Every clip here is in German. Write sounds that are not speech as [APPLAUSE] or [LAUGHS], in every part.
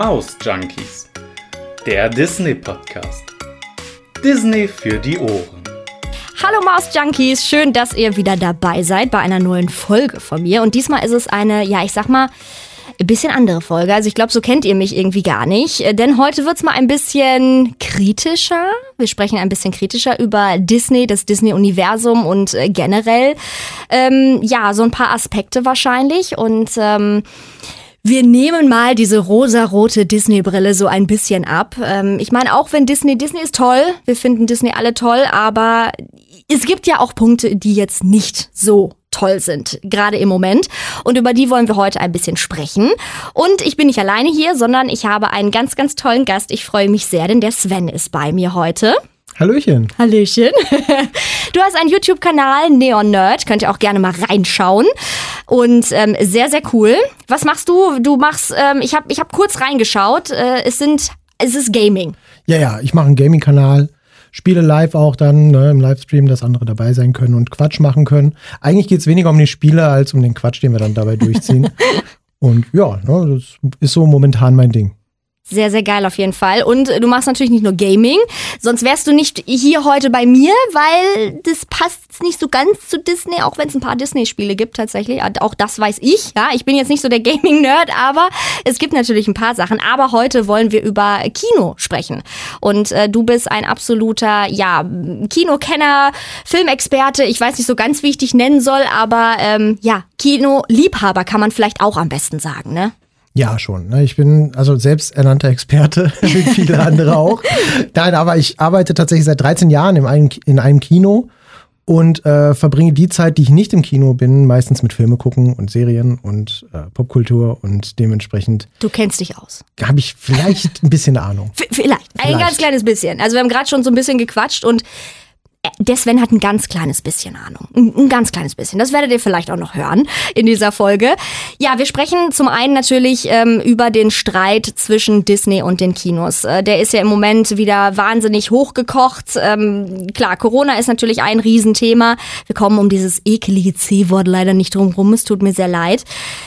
Maus Junkies, der Disney Podcast. Disney für die Ohren. Hallo Maus Junkies, schön, dass ihr wieder dabei seid bei einer neuen Folge von mir. Und diesmal ist es eine, ja, ich sag mal, ein bisschen andere Folge. Also ich glaube, so kennt ihr mich irgendwie gar nicht. Denn heute wird's mal ein bisschen kritischer. Wir sprechen ein bisschen kritischer über Disney, das Disney-Universum und äh, generell, ähm, ja, so ein paar Aspekte wahrscheinlich. Und ähm, wir nehmen mal diese rosarote Disney-Brille so ein bisschen ab. Ähm, ich meine, auch wenn Disney, Disney ist toll, wir finden Disney alle toll, aber es gibt ja auch Punkte, die jetzt nicht so toll sind, gerade im Moment. Und über die wollen wir heute ein bisschen sprechen. Und ich bin nicht alleine hier, sondern ich habe einen ganz, ganz tollen Gast. Ich freue mich sehr, denn der Sven ist bei mir heute. Hallöchen. Hallöchen. [LAUGHS] Du hast einen YouTube-Kanal, Neon Nerd, könnt ihr auch gerne mal reinschauen. Und ähm, sehr, sehr cool. Was machst du? Du machst, ähm, ich habe ich hab kurz reingeschaut, äh, es sind, es ist Gaming. Ja, ja, ich mache einen Gaming-Kanal, spiele live auch dann ne, im Livestream, dass andere dabei sein können und Quatsch machen können. Eigentlich geht es weniger um die Spiele als um den Quatsch, den wir dann dabei durchziehen. [LAUGHS] und ja, ne, das ist so momentan mein Ding. Sehr, sehr geil auf jeden Fall. Und du machst natürlich nicht nur Gaming, sonst wärst du nicht hier heute bei mir, weil das passt nicht so ganz zu Disney, auch wenn es ein paar Disney-Spiele gibt tatsächlich. Auch das weiß ich. Ja, ich bin jetzt nicht so der [LAUGHS] Gaming-Nerd, aber es gibt natürlich ein paar Sachen. Aber heute wollen wir über Kino sprechen. Und äh, du bist ein absoluter, ja, Kinokenner, Filmexperte. Ich weiß nicht so ganz, wie ich dich nennen soll, aber ähm, ja, Kino-Liebhaber kann man vielleicht auch am besten sagen, ne? Ja, schon. Ne? Ich bin also selbst ernannter Experte, [LAUGHS] wie viele andere auch. Nein, aber ich arbeite tatsächlich seit 13 Jahren in einem, in einem Kino und äh, verbringe die Zeit, die ich nicht im Kino bin, meistens mit Filme gucken und Serien und äh, Popkultur und dementsprechend. Du kennst dich aus. Habe ich vielleicht ein bisschen Ahnung. V vielleicht. Ein ganz kleines bisschen. Also wir haben gerade schon so ein bisschen gequatscht und der Sven hat ein ganz kleines bisschen Ahnung. Ein, ein, ganz kleines bisschen. Das werdet ihr vielleicht auch noch hören in dieser Folge. Ja, wir sprechen zum einen natürlich ähm, über den Streit zwischen Disney und den Kinos. Äh, der ist ja im Moment wieder wahnsinnig hochgekocht. Ähm, klar, Corona ist natürlich ein Riesenthema. Wir kommen um dieses ekelige C-Wort leider nicht drum rum. Es tut mir sehr leid.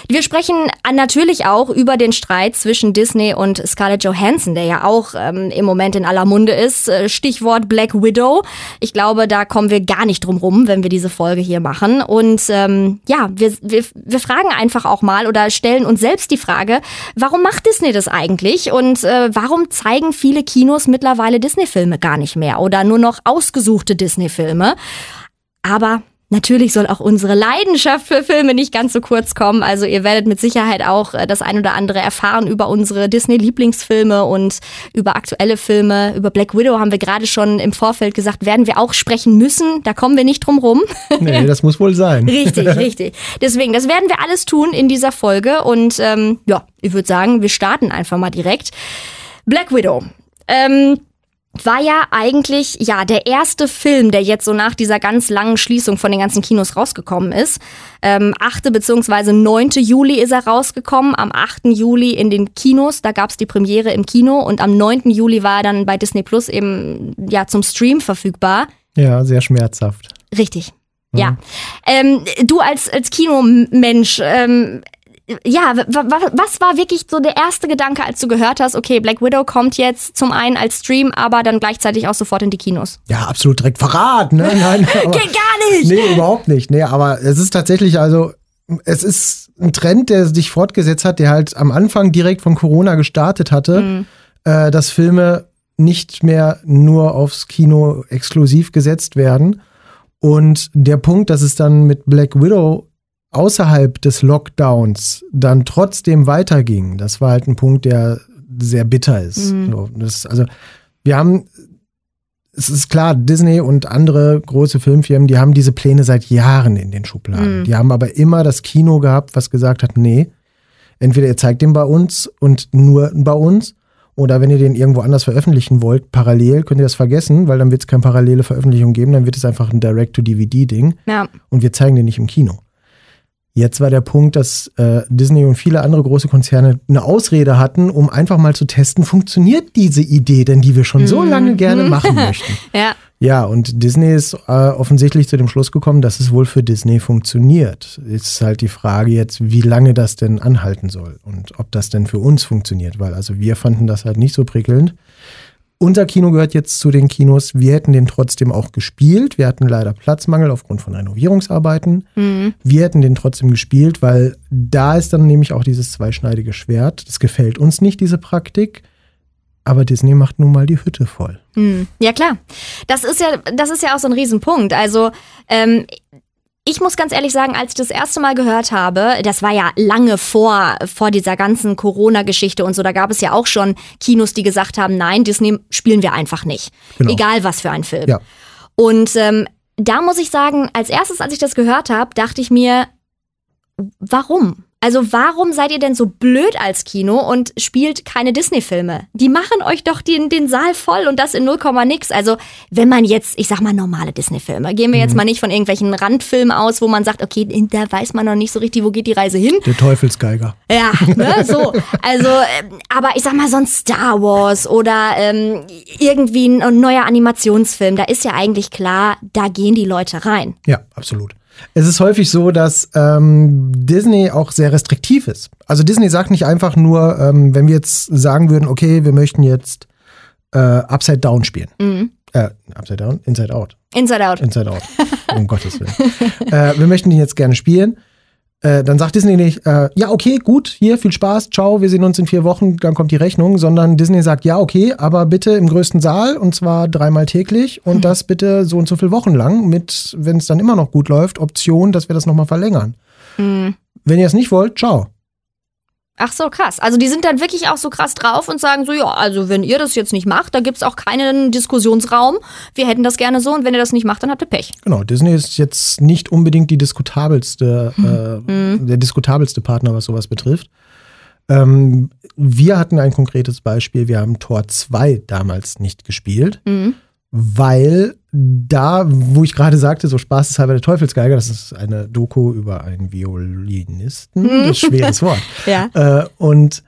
Wir sprechen natürlich auch über den Streit zwischen Disney und Scarlett Johansson, der ja auch ähm, im Moment in aller Munde ist. Äh, Stichwort Black Widow. Ich glaube, glaube, da kommen wir gar nicht drum rum, wenn wir diese Folge hier machen. Und ähm, ja, wir, wir, wir fragen einfach auch mal oder stellen uns selbst die Frage, warum macht Disney das eigentlich? Und äh, warum zeigen viele Kinos mittlerweile Disney-Filme gar nicht mehr oder nur noch ausgesuchte Disney-Filme? Aber Natürlich soll auch unsere Leidenschaft für Filme nicht ganz so kurz kommen. Also ihr werdet mit Sicherheit auch äh, das ein oder andere erfahren über unsere Disney-Lieblingsfilme und über aktuelle Filme. Über Black Widow haben wir gerade schon im Vorfeld gesagt, werden wir auch sprechen müssen. Da kommen wir nicht drum rum. Nee, [LAUGHS] das muss wohl sein. Richtig, [LAUGHS] richtig. Deswegen, das werden wir alles tun in dieser Folge. Und ähm, ja, ich würde sagen, wir starten einfach mal direkt. Black Widow. Ähm, war ja eigentlich ja der erste Film, der jetzt so nach dieser ganz langen Schließung von den ganzen Kinos rausgekommen ist. Ähm, 8. bzw. 9. Juli ist er rausgekommen, am 8. Juli in den Kinos, da gab's die Premiere im Kino und am 9. Juli war er dann bei Disney Plus eben ja zum Stream verfügbar. Ja, sehr schmerzhaft. Richtig. Ja. Ähm, du als, als Kinomensch, ähm, ja, was war wirklich so der erste Gedanke, als du gehört hast, okay, Black Widow kommt jetzt zum einen als Stream, aber dann gleichzeitig auch sofort in die Kinos? Ja, absolut direkt verraten. Ne? [LAUGHS] Nein, aber, Geht gar nicht! Nee, überhaupt nicht. Nee, aber es ist tatsächlich, also, es ist ein Trend, der sich fortgesetzt hat, der halt am Anfang direkt von Corona gestartet hatte, mhm. äh, dass Filme nicht mehr nur aufs Kino exklusiv gesetzt werden. Und der Punkt, dass es dann mit Black Widow außerhalb des Lockdowns dann trotzdem weiterging, das war halt ein Punkt, der sehr bitter ist. Mhm. So, das, also wir haben, es ist klar, Disney und andere große Filmfirmen, die haben diese Pläne seit Jahren in den Schubladen. Mhm. Die haben aber immer das Kino gehabt, was gesagt hat, nee, entweder ihr zeigt den bei uns und nur bei uns, oder wenn ihr den irgendwo anders veröffentlichen wollt, parallel, könnt ihr das vergessen, weil dann wird es keine parallele Veröffentlichung geben, dann wird es einfach ein Direct-to-DVD-Ding. Ja. Und wir zeigen den nicht im Kino. Jetzt war der Punkt, dass äh, Disney und viele andere große Konzerne eine Ausrede hatten, um einfach mal zu testen, funktioniert diese Idee denn, die wir schon so lange gerne machen [LAUGHS] möchten. Ja. Ja, und Disney ist äh, offensichtlich zu dem Schluss gekommen, dass es wohl für Disney funktioniert. Ist halt die Frage jetzt, wie lange das denn anhalten soll und ob das denn für uns funktioniert, weil also wir fanden das halt nicht so prickelnd. Unser Kino gehört jetzt zu den Kinos. Wir hätten den trotzdem auch gespielt. Wir hatten leider Platzmangel aufgrund von Renovierungsarbeiten. Wir hätten den trotzdem gespielt, weil da ist dann nämlich auch dieses zweischneidige Schwert. Das gefällt uns nicht, diese Praktik. Aber Disney macht nun mal die Hütte voll. Hm. Ja, klar. Das ist ja, das ist ja auch so ein Riesenpunkt. Also, ähm, ich muss ganz ehrlich sagen, als ich das erste Mal gehört habe, das war ja lange vor, vor dieser ganzen Corona-Geschichte und so, da gab es ja auch schon Kinos, die gesagt haben, nein, Disney spielen wir einfach nicht. Genau. Egal was für ein Film. Ja. Und ähm, da muss ich sagen, als erstes, als ich das gehört habe, dachte ich mir, warum? Also warum seid ihr denn so blöd als Kino und spielt keine Disney-Filme? Die machen euch doch den, den Saal voll und das in 0, nix. Also wenn man jetzt, ich sag mal normale Disney-Filme, gehen wir jetzt mal nicht von irgendwelchen Randfilmen aus, wo man sagt, okay, da weiß man noch nicht so richtig, wo geht die Reise hin. Der Teufelsgeiger. Ja, ne, [LAUGHS] so. Also, ähm, aber ich sag mal, so ein Star Wars oder ähm, irgendwie ein neuer Animationsfilm, da ist ja eigentlich klar, da gehen die Leute rein. Ja, absolut. Es ist häufig so, dass ähm, Disney auch sehr restriktiv ist. Also Disney sagt nicht einfach nur, ähm, wenn wir jetzt sagen würden, okay, wir möchten jetzt äh, Upside Down spielen. Äh, Upside Down? Inside Out. Inside Out. Inside Out. [LAUGHS] Um Gottes Willen. Äh, wir möchten den jetzt gerne spielen. Äh, dann sagt Disney nicht, äh, ja, okay, gut, hier, viel Spaß, ciao, wir sehen uns in vier Wochen, dann kommt die Rechnung, sondern Disney sagt, ja, okay, aber bitte im größten Saal und zwar dreimal täglich und das bitte so und so viele Wochen lang mit, wenn es dann immer noch gut läuft, Option, dass wir das nochmal verlängern. Wenn ihr es nicht wollt, ciao. Ach so, krass. Also die sind dann wirklich auch so krass drauf und sagen so, ja, also wenn ihr das jetzt nicht macht, da gibt's auch keinen Diskussionsraum. Wir hätten das gerne so und wenn ihr das nicht macht, dann habt ihr Pech. Genau, Disney ist jetzt nicht unbedingt die diskutabelste, äh, der diskutabelste Partner, was sowas betrifft. Ähm, wir hatten ein konkretes Beispiel. Wir haben Tor 2 damals nicht gespielt, weil da, wo ich gerade sagte, so spaßeshalber der Teufelsgeiger, das ist eine Doku über einen Violinisten, das ist schweres [LAUGHS] Wort. Ja. Äh, und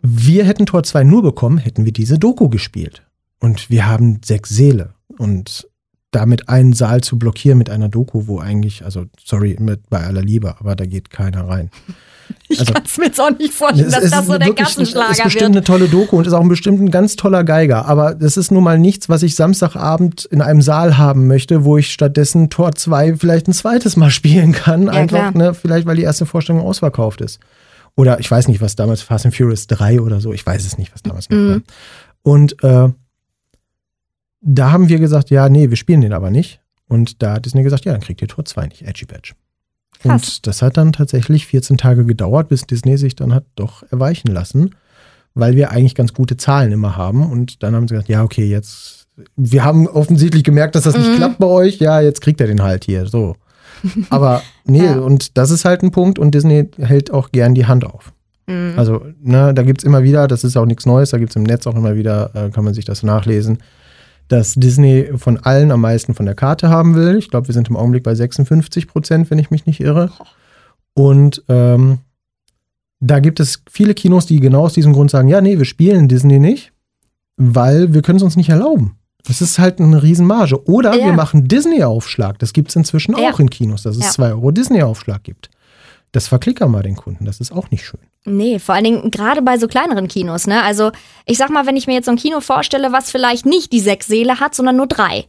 wir hätten Tor 2 nur bekommen, hätten wir diese Doku gespielt. Und wir haben sechs Seele. Und damit einen Saal zu blockieren mit einer Doku, wo eigentlich, also sorry, mit, bei aller Liebe, aber da geht keiner rein. [LAUGHS] Ich Also- kann's mir jetzt auch nicht vorstellen, dass das so der wirklich- Kassenschlager ist bestimmt wird. eine tolle Doku und ist auch bestimmt ein ganz toller Geiger. Aber das ist nun mal nichts, was ich Samstagabend in einem Saal haben möchte, wo ich stattdessen Tor 2 vielleicht ein zweites Mal spielen kann. Einfach, klar. ne, vielleicht weil die erste Vorstellung ausverkauft ist. Oder ich weiß nicht, was damals Fast and Furious 3 oder so, ich weiß es nicht, was damals noch war. Und äh, da haben wir gesagt, ja, nee, wir spielen den aber nicht. Und da hat Disney gesagt, ja, dann kriegt ihr Tor 2 nicht, Edgy Badge. Krass. Und das hat dann tatsächlich 14 Tage gedauert, bis Disney sich dann hat doch erweichen lassen, weil wir eigentlich ganz gute Zahlen immer haben. Und dann haben sie gesagt, ja, okay, jetzt, wir haben offensichtlich gemerkt, dass das nicht Mhm. klappt bei euch. Ja, jetzt kriegt er den halt hier, so. [LAUGHS] Aber nee, Ja. und das ist halt ein Punkt und Disney hält auch gern die Hand auf. Mhm. Also, ne, da gibt es immer wieder, das ist auch nichts Neues, da gibt es im Netz auch immer wieder, äh, kann man sich das nachlesen, dass Disney von allen am meisten von der Karte haben will. Ich glaube, wir sind im Augenblick bei 56 Prozent, wenn ich mich nicht irre. Und ähm, da gibt es viele Kinos, die genau aus diesem Grund sagen, ja, nee, wir spielen Disney nicht, weil wir können es uns nicht erlauben. Das ist halt eine Riesenmarge. Oder Ja. wir machen Disney-Aufschlag. Das gibt es inzwischen Ja. auch in Kinos, dass es Ja. 2 Euro Disney-Aufschlag gibt. Das verklickern mal den Kunden. Das ist auch nicht schön. Nee, vor allen Dingen gerade bei so kleineren Kinos, ne? Also, ich sag mal, wenn ich mir jetzt so ein Kino vorstelle, was vielleicht nicht die sechs Seele hat, sondern nur drei.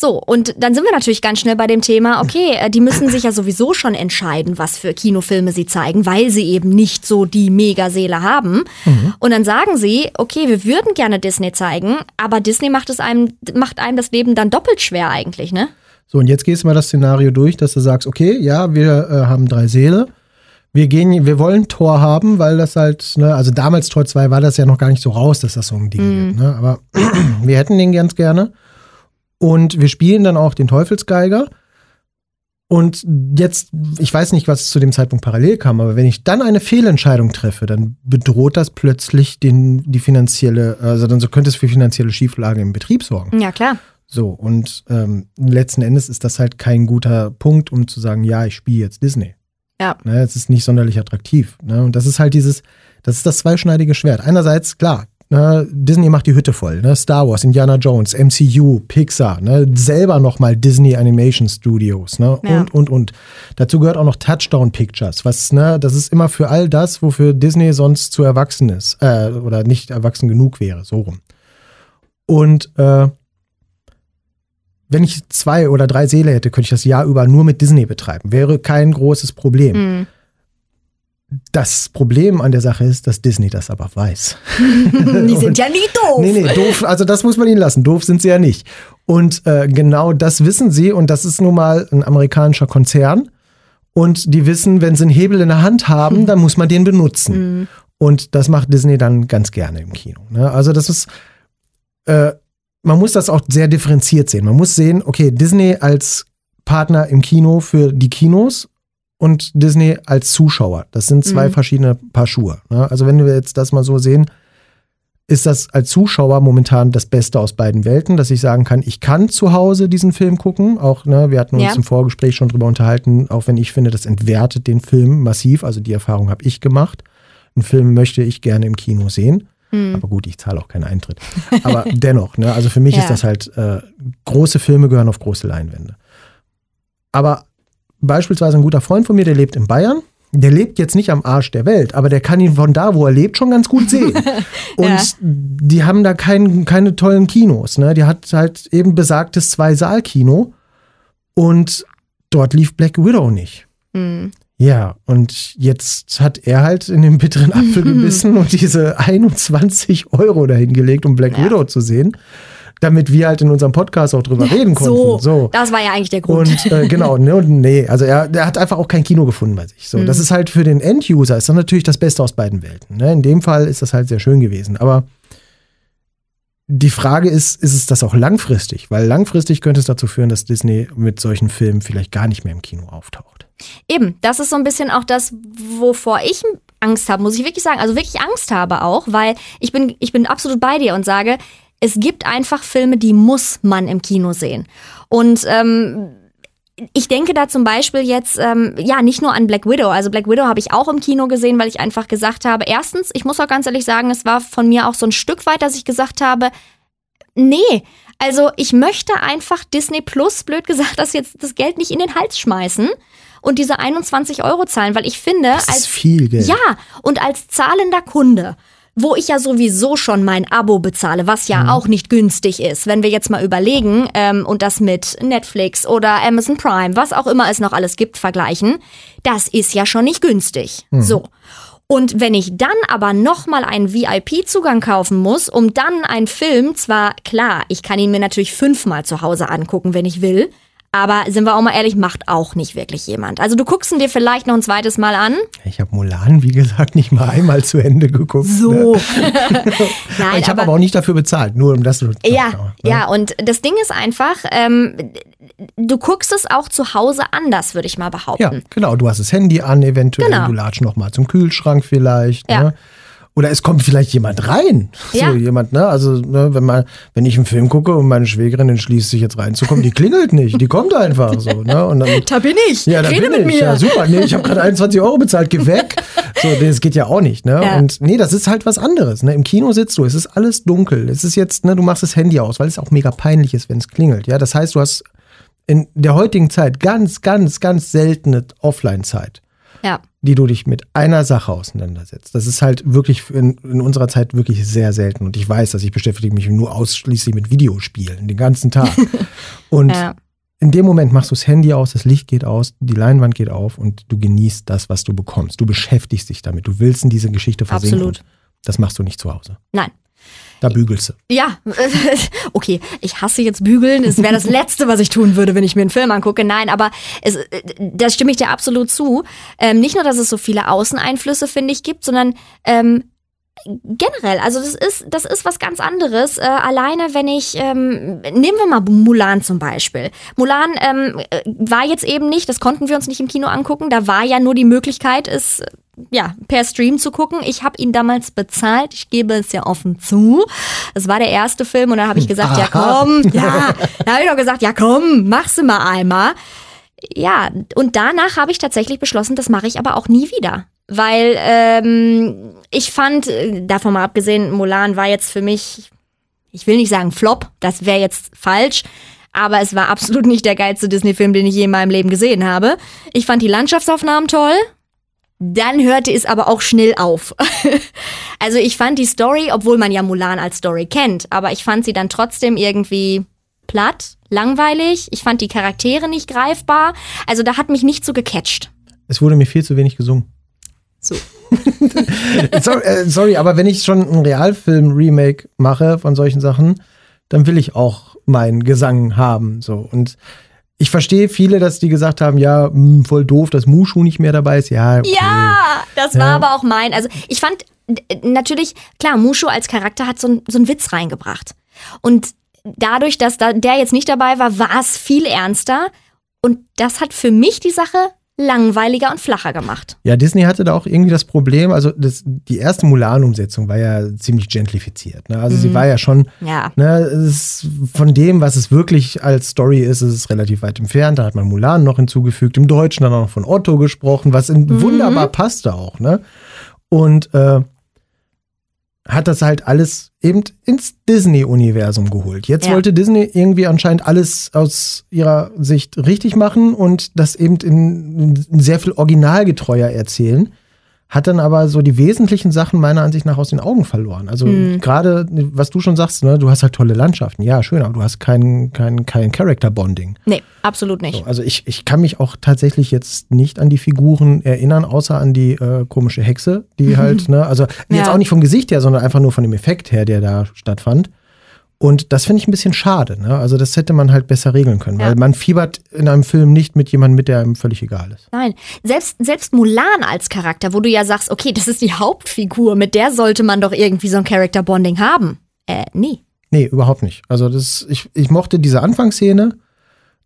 So, und dann sind wir natürlich ganz schnell bei dem Thema, okay, äh, die müssen sich ja sowieso schon entscheiden, was für Kinofilme sie zeigen, weil sie eben nicht so die Megaseele haben. Und dann sagen sie, okay, wir würden gerne Disney zeigen, aber Disney macht es einem, macht einem das Leben dann doppelt schwer eigentlich, ne? So, und jetzt gehst du mal das Szenario durch, dass du sagst, okay, ja, wir äh, haben drei Seele. Wir gehen, wir wollen Tor haben, weil das halt, ne, also damals Tor 2 war das ja noch gar nicht so raus, dass das so ein Ding wird, ne? Aber [CLEARS THROAT] wir hätten den ganz gerne. Und wir spielen dann auch den Teufelsgeiger. Und jetzt, ich weiß nicht, was zu dem Zeitpunkt parallel kam, aber wenn ich dann eine Fehlentscheidung treffe, dann bedroht das plötzlich den, die finanzielle, also dann so könnte es für finanzielle Schieflage im Betrieb sorgen. Ja, klar. So, und ähm, letzten Endes ist das halt kein guter Punkt, um zu sagen, ja, ich spiele jetzt Disney. Ja. Ne, es ist nicht sonderlich attraktiv. Ne? Und das ist halt dieses, das ist das zweischneidige Schwert. Einerseits, klar, ne, Disney macht die Hütte voll. Ne? Star Wars, Indiana Jones, MCU, Pixar, ne? selber nochmal Disney Animation Studios ne? Ja. und, und, und. Dazu gehört auch noch Touchdown Pictures. Was, ne, das ist immer für all das, wofür Disney sonst zu erwachsen ist äh, oder nicht erwachsen genug wäre, so rum. Und äh, wenn ich zwei oder drei Seele hätte, könnte ich das Jahr über nur mit Disney betreiben. Wäre kein großes Problem. Mhm. Das Problem an der Sache ist, dass Disney das aber weiß. [LAUGHS] Die sind ja nie doof. Nee, nee, doof, also das muss man ihnen lassen. Doof sind sie ja nicht. Und äh, genau das wissen sie und das ist nun mal ein amerikanischer Konzern. Und die wissen, wenn sie einen Hebel in der Hand haben, dann muss man den benutzen. Und das macht Disney dann ganz gerne im Kino. Ne? Also das ist, äh, man muss das auch sehr differenziert sehen. Man muss sehen, okay, Disney als Partner im Kino für die Kinos und Disney als Zuschauer. Das sind zwei Mhm. verschiedene Paar Schuhe. Ne? Also wenn wir jetzt das mal so sehen, ist das als Zuschauer momentan das Beste aus beiden Welten, dass ich sagen kann, ich kann zu Hause diesen Film gucken. Auch, ne, wir hatten uns Ja. im Vorgespräch schon drüber unterhalten, auch wenn ich finde, das entwertet den Film massiv. Also die Erfahrung habe ich gemacht. Einen Film möchte ich gerne im Kino sehen. Hm. Aber gut, ich zahle auch keinen Eintritt. Aber [LAUGHS] dennoch, ne, also für mich Ja. ist das halt, äh, große Filme gehören auf große Leinwände. Aber beispielsweise ein guter Freund von mir, der lebt in Bayern. Der lebt jetzt nicht am Arsch der Welt, aber der kann ihn von da, wo er lebt, schon ganz gut sehen. [LAUGHS] Und Ja. die haben da kein, keine tollen Kinos. Ne? Die hat halt eben besagtes Zwei-Saal-Kino und dort lief Black Widow nicht. Hm. Ja, und jetzt hat er halt in den bitteren Apfel [LAUGHS] gebissen und diese 21 Euro dahingelegt, um Black Ja. Widow zu sehen, damit wir halt in unserem Podcast auch drüber reden So, konnten. das war ja eigentlich der Grund. Und äh, genau, ne, und nee, also er, er hat einfach auch kein Kino gefunden bei sich. So, Mhm. das ist halt für den End-User ist dann natürlich das Beste aus beiden Welten. Ne? In dem Fall ist das halt sehr schön gewesen. Aber die Frage ist, ist es das auch langfristig? Weil langfristig könnte es dazu führen, dass Disney mit solchen Filmen vielleicht gar nicht mehr im Kino auftaucht. Eben, das ist so ein bisschen auch das, wovor ich Angst habe, muss ich wirklich sagen. Also wirklich Angst habe auch, weil ich bin, ich bin absolut bei dir und sage, es gibt einfach Filme, die muss man im Kino sehen. Und ähm, ich denke da zum Beispiel jetzt, ähm, ja, nicht nur an Black Widow. Also Black Widow habe ich auch im Kino gesehen, weil ich einfach gesagt habe, erstens, ich muss auch ganz ehrlich sagen, es war von mir auch so ein Stück weit, dass ich gesagt habe, nee, also ich möchte einfach Disney Plus, blöd gesagt, das jetzt das Geld nicht in den Hals schmeißen und diese 21 Euro zahlen, weil ich finde, Das ist als viel Geld. ja, und als zahlender Kunde, wo ich ja sowieso schon mein Abo bezahle, was ja auch nicht günstig ist, wenn wir jetzt mal überlegen ähm, und das mit Netflix oder Amazon Prime, was auch immer es noch alles gibt, vergleichen, das ist ja schon nicht günstig. So. Und wenn ich dann aber nochmal einen VIP-Zugang kaufen muss, um dann einen Film, zwar klar, ich kann ihn mir natürlich fünfmal zu Hause angucken, wenn ich will, aber sind wir auch mal ehrlich, macht auch nicht wirklich jemand. Also du guckst ihn dir vielleicht noch ein zweites Mal an. Ich habe Mulan, wie gesagt, nicht mal einmal zu Ende geguckt. So. Ne? [LAUGHS] Nein, Ich habe aber auch nicht dafür bezahlt, nur um das zu ja, ne? ja, und das Ding ist einfach, ähm, du guckst es auch zu Hause anders, würde ich mal behaupten. Ja, genau. Du hast das Handy an, eventuell. Genau. Du latsch noch mal zum Kühlschrank vielleicht. Ja. Ne? Oder es kommt vielleicht jemand rein. Ja. So jemand, ne? Also, ne, wenn man, wenn ich einen Film gucke und meine Schwägerin entschließt sich jetzt reinzukommen, die klingelt nicht. Die kommt einfach so, ne? Und dann, [LAUGHS] Da bin ich. ja, da Rede bin mit ich. mir. Ja, super. Nee, ich habe gerade 21 Euro bezahlt, geh weg. So, nee, das geht ja auch nicht, ne? Ja. Und nee, das ist halt was anderes. Ne? Im Kino sitzt du, es ist alles dunkel. Es ist jetzt, ne, du machst das Handy aus, weil es auch mega peinlich ist, wenn es klingelt. Ja, das heißt, du hast in der heutigen Zeit ganz, ganz, ganz seltene Offline-Zeit Ja. die du dich mit einer Sache auseinandersetzt. Das ist halt wirklich in, in unserer Zeit wirklich sehr selten. Und ich weiß, dass ich beschäftige mich nur ausschließlich mit Videospielen den ganzen Tag. [LAUGHS] Und Ja. in dem Moment machst du das Handy aus, das Licht geht aus, die Leinwand geht auf und du genießt das, was du bekommst. Du beschäftigst dich damit. Du willst in diese Geschichte versinken. Absolut. Das machst du nicht zu Hause. Nein. Da bügelst du. Ja, [LAUGHS] okay, ich hasse jetzt Bügeln. Es wäre das [LAUGHS] Letzte, was ich tun würde, wenn ich mir einen Film angucke. Nein, aber es, da stimme ich dir absolut zu. Ähm, nicht nur, dass es so viele Außeneinflüsse, finde ich, gibt, sondern ähm, generell, also das ist, das ist was ganz anderes. Äh, alleine, wenn ich, ähm, nehmen wir mal Mulan zum Beispiel. Mulan ähm, äh, war jetzt eben nicht, das konnten wir uns nicht im Kino angucken. Da war ja nur die Möglichkeit, es ja per Stream zu gucken. Ich habe ihn damals bezahlt. Ich gebe es ja offen zu. Es war der erste Film und dann habe ich gesagt, ja Aha. komm, [LAUGHS] ja, da habe ich doch gesagt, ja komm, mach's mal einmal. ja, und danach habe ich tatsächlich beschlossen, das mache ich aber auch nie wieder. Weil ähm, ich fand, äh, davon mal abgesehen, Mulan war jetzt für mich, ich will nicht sagen Flop, das wäre jetzt falsch, aber es war [LAUGHS] absolut nicht der geilste Disney-Film, den ich je in meinem Leben gesehen habe. Ich fand die Landschaftsaufnahmen toll. Dann hörte es aber auch schnell auf. [LAUGHS] also ich fand die Story, obwohl man ja Mulan als Story kennt, aber ich fand sie dann trotzdem irgendwie platt, langweilig. Ich fand die Charaktere nicht greifbar. Also da hat mich nicht so gecatcht. Es wurde mir viel zu wenig gesungen. So. [LAUGHS] sorry, äh, sorry, aber wenn ich schon einen Realfilm-Remake mache von solchen Sachen, dann will ich auch meinen Gesang haben. So. Und ich verstehe viele, dass die gesagt haben, ja, mh, hm, voll doof, dass Mushu nicht mehr dabei ist. Ja, okay. Ja, das war ja. aber auch mein. Also ich fand natürlich, klar, Mushu als Charakter hat so, so einen Witz reingebracht. Und dadurch, dass da, der jetzt nicht dabei war, war es viel ernster. Und das hat für mich die Sache langweiliger und flacher gemacht. Ja, Disney hatte da auch irgendwie das Problem, also das, die erste Mulan-Umsetzung war ja ziemlich gentrifiziert. Ne? Also mhm. sie war ja schon, ja. Ne, von dem, was es wirklich als Story ist, ist es relativ weit entfernt. Da hat man Mulan noch hinzugefügt, im Deutschen dann auch noch von Otto gesprochen, was mhm. wunderbar passte auch. Ne? Und äh, hat das halt alles eben ins Disney-Universum geholt. Jetzt ja. wollte Disney irgendwie anscheinend alles aus ihrer Sicht richtig machen und das eben in, in sehr viel originalgetreuer erzählen hat dann aber so die wesentlichen Sachen meiner Ansicht nach aus den Augen verloren. Also mhm. gerade, was du schon sagst, ne, du hast halt tolle Landschaften. Ja, schön, aber du hast kein, kein, kein Character-Bonding. Nee, absolut nicht. So, also ich, ich kann mich auch tatsächlich jetzt nicht an die Figuren erinnern, außer an die äh, komische Hexe, die halt, ne, also jetzt ja. auch nicht vom Gesicht her, sondern einfach nur von dem Effekt her, der da stattfand. Und das finde ich ein bisschen schade. Ne? Also das hätte man halt besser regeln können, ja. weil man fiebert in einem Film nicht mit jemandem mit, der einem völlig egal ist. Nein, selbst, selbst Mulan als Charakter, wo du ja sagst, okay, das ist die Hauptfigur, mit der sollte man doch irgendwie so ein Character-Bonding haben. Äh, nee. Nee, überhaupt nicht. Also das, ich, ich mochte diese Anfangsszene,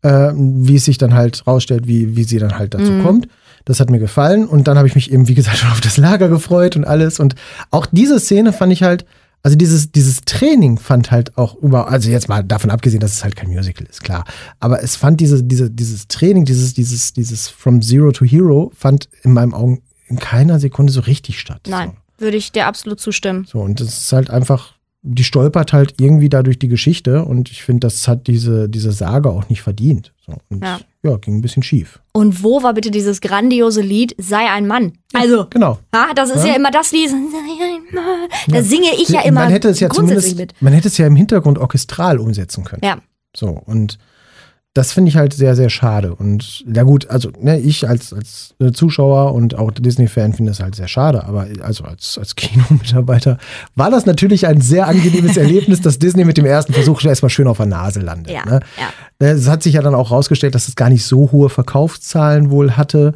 äh, wie es sich dann halt rausstellt, wie, wie sie dann halt dazu mhm. kommt. Das hat mir gefallen. Und dann habe ich mich eben, wie gesagt, [LAUGHS] schon auf das Lager gefreut und alles. Und auch diese Szene fand ich halt also dieses, dieses Training fand halt auch über, also jetzt mal davon abgesehen, dass es halt kein Musical ist, klar. Aber es fand diese, diese, dieses Training, dieses, dieses, dieses From Zero to Hero, fand in meinen Augen in keiner Sekunde so richtig statt. Nein, so. würde ich dir absolut zustimmen. So, und das ist halt einfach die stolpert halt irgendwie da durch die Geschichte und ich finde, das hat diese, diese Sage auch nicht verdient. So, und ja. ja. ging ein bisschen schief. Und wo war bitte dieses grandiose Lied Sei ein Mann? Also, genau. Ha, das ist ja. ja immer das Lied, Sei ein Mann. Da singe ich ja immer man hätte es ja zumindest, mit. Man hätte es ja im Hintergrund orchestral umsetzen können. Ja. So, und das finde ich halt sehr, sehr schade. Und ja gut, also ne, ich als, als Zuschauer und auch Disney-Fan finde das halt sehr schade. Aber also als, als Kinomitarbeiter war das natürlich ein sehr angenehmes Erlebnis, dass Disney mit dem ersten Versuch erstmal schön auf der Nase landet. Ja, ne? ja. Es hat sich ja dann auch rausgestellt, dass es gar nicht so hohe Verkaufszahlen wohl hatte.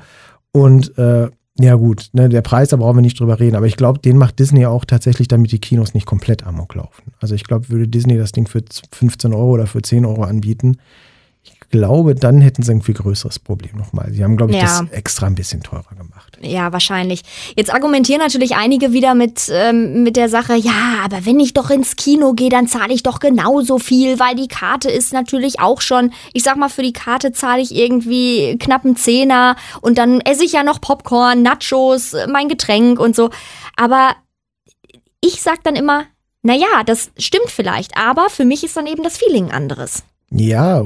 Und äh, ja gut, ne, der Preis, da brauchen wir nicht drüber reden, aber ich glaube, den macht Disney auch tatsächlich, damit die Kinos nicht komplett amok laufen. Also ich glaube, würde Disney das Ding für 15 Euro oder für 10 Euro anbieten, glaube, dann hätten sie ein viel größeres Problem nochmal. Sie haben, glaube ich, ja. das extra ein bisschen teurer gemacht. Ja, wahrscheinlich. Jetzt argumentieren natürlich einige wieder mit, ähm, mit der Sache, ja, aber wenn ich doch ins Kino gehe, dann zahle ich doch genauso viel, weil die Karte ist natürlich auch schon, ich sag mal, für die Karte zahle ich irgendwie knapp einen Zehner und dann esse ich ja noch Popcorn, Nachos, mein Getränk und so. Aber ich sag dann immer, naja, das stimmt vielleicht, aber für mich ist dann eben das Feeling anderes. Ja,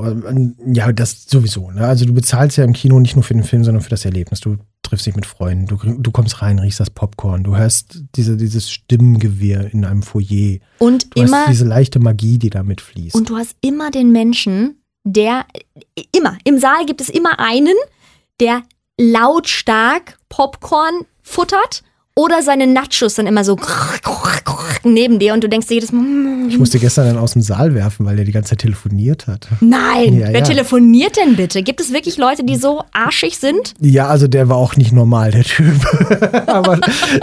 ja, das sowieso. Ne? Also du bezahlst ja im Kino nicht nur für den Film, sondern für das Erlebnis. Du triffst dich mit Freunden, du, du kommst rein, riechst das Popcorn, du hörst diese, dieses Stimmengewirr in einem Foyer. Und du immer hast diese leichte Magie, die da mitfließt. Und du hast immer den Menschen, der immer im Saal gibt es immer einen, der lautstark Popcorn futtert oder seine Nachos dann immer so neben dir und du denkst dir jedes Mal. Mm. Ich musste gestern dann aus dem Saal werfen, weil er die ganze Zeit telefoniert hat. Nein, ja, wer ja. telefoniert denn bitte? Gibt es wirklich Leute, die so arschig sind? Ja, also der war auch nicht normal, der Typ. [LAUGHS] Aber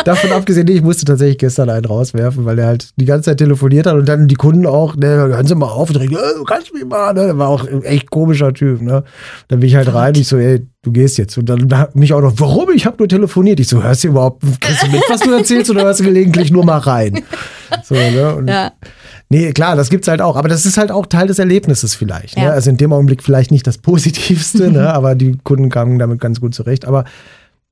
davon abgesehen, ich musste tatsächlich gestern einen rauswerfen, weil er halt die ganze Zeit telefoniert hat und dann die Kunden auch, ne, hören Sie mal auf, und direkt, äh, du kannst mich mal, ne? Der war auch ein echt komischer Typ, ne? Dann bin ich halt rein, ich so, ey, du gehst jetzt. Und dann mich auch noch, warum? Ich habe nur telefoniert. Ich so, hörst du überhaupt, kriegst du mit, was du erzählst oder hörst du gelegentlich nur mal rein? So, ne? Und ja. Nee, klar, das gibt's halt auch. Aber das ist halt auch Teil des Erlebnisses vielleicht. Ne? Ja. Also in dem Augenblick vielleicht nicht das Positivste, ne? [LAUGHS] aber die Kunden kamen damit ganz gut zurecht. Aber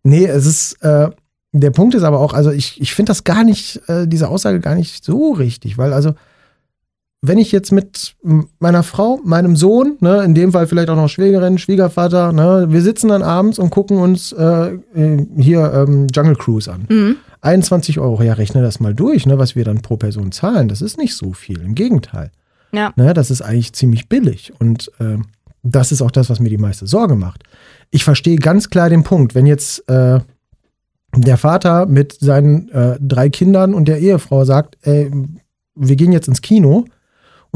nee, es ist, äh, der Punkt ist aber auch, also ich, ich finde das gar nicht, äh, diese Aussage gar nicht so richtig, weil also wenn ich jetzt mit meiner Frau, meinem Sohn, ne, in dem Fall vielleicht auch noch Schwägerin, Schwiegervater, ne, wir sitzen dann abends und gucken uns äh, äh, hier ähm, Jungle Cruise an. Mhm. 21 Euro, ja, rechne das mal durch, ne, was wir dann pro Person zahlen. Das ist nicht so viel, im Gegenteil. Ja. Ne, das ist eigentlich ziemlich billig. Und ähm, das ist auch das, was mir die meiste Sorge macht. Ich verstehe ganz klar den Punkt, wenn jetzt äh, der Vater mit seinen äh, drei Kindern und der Ehefrau sagt, ey, wir gehen jetzt ins Kino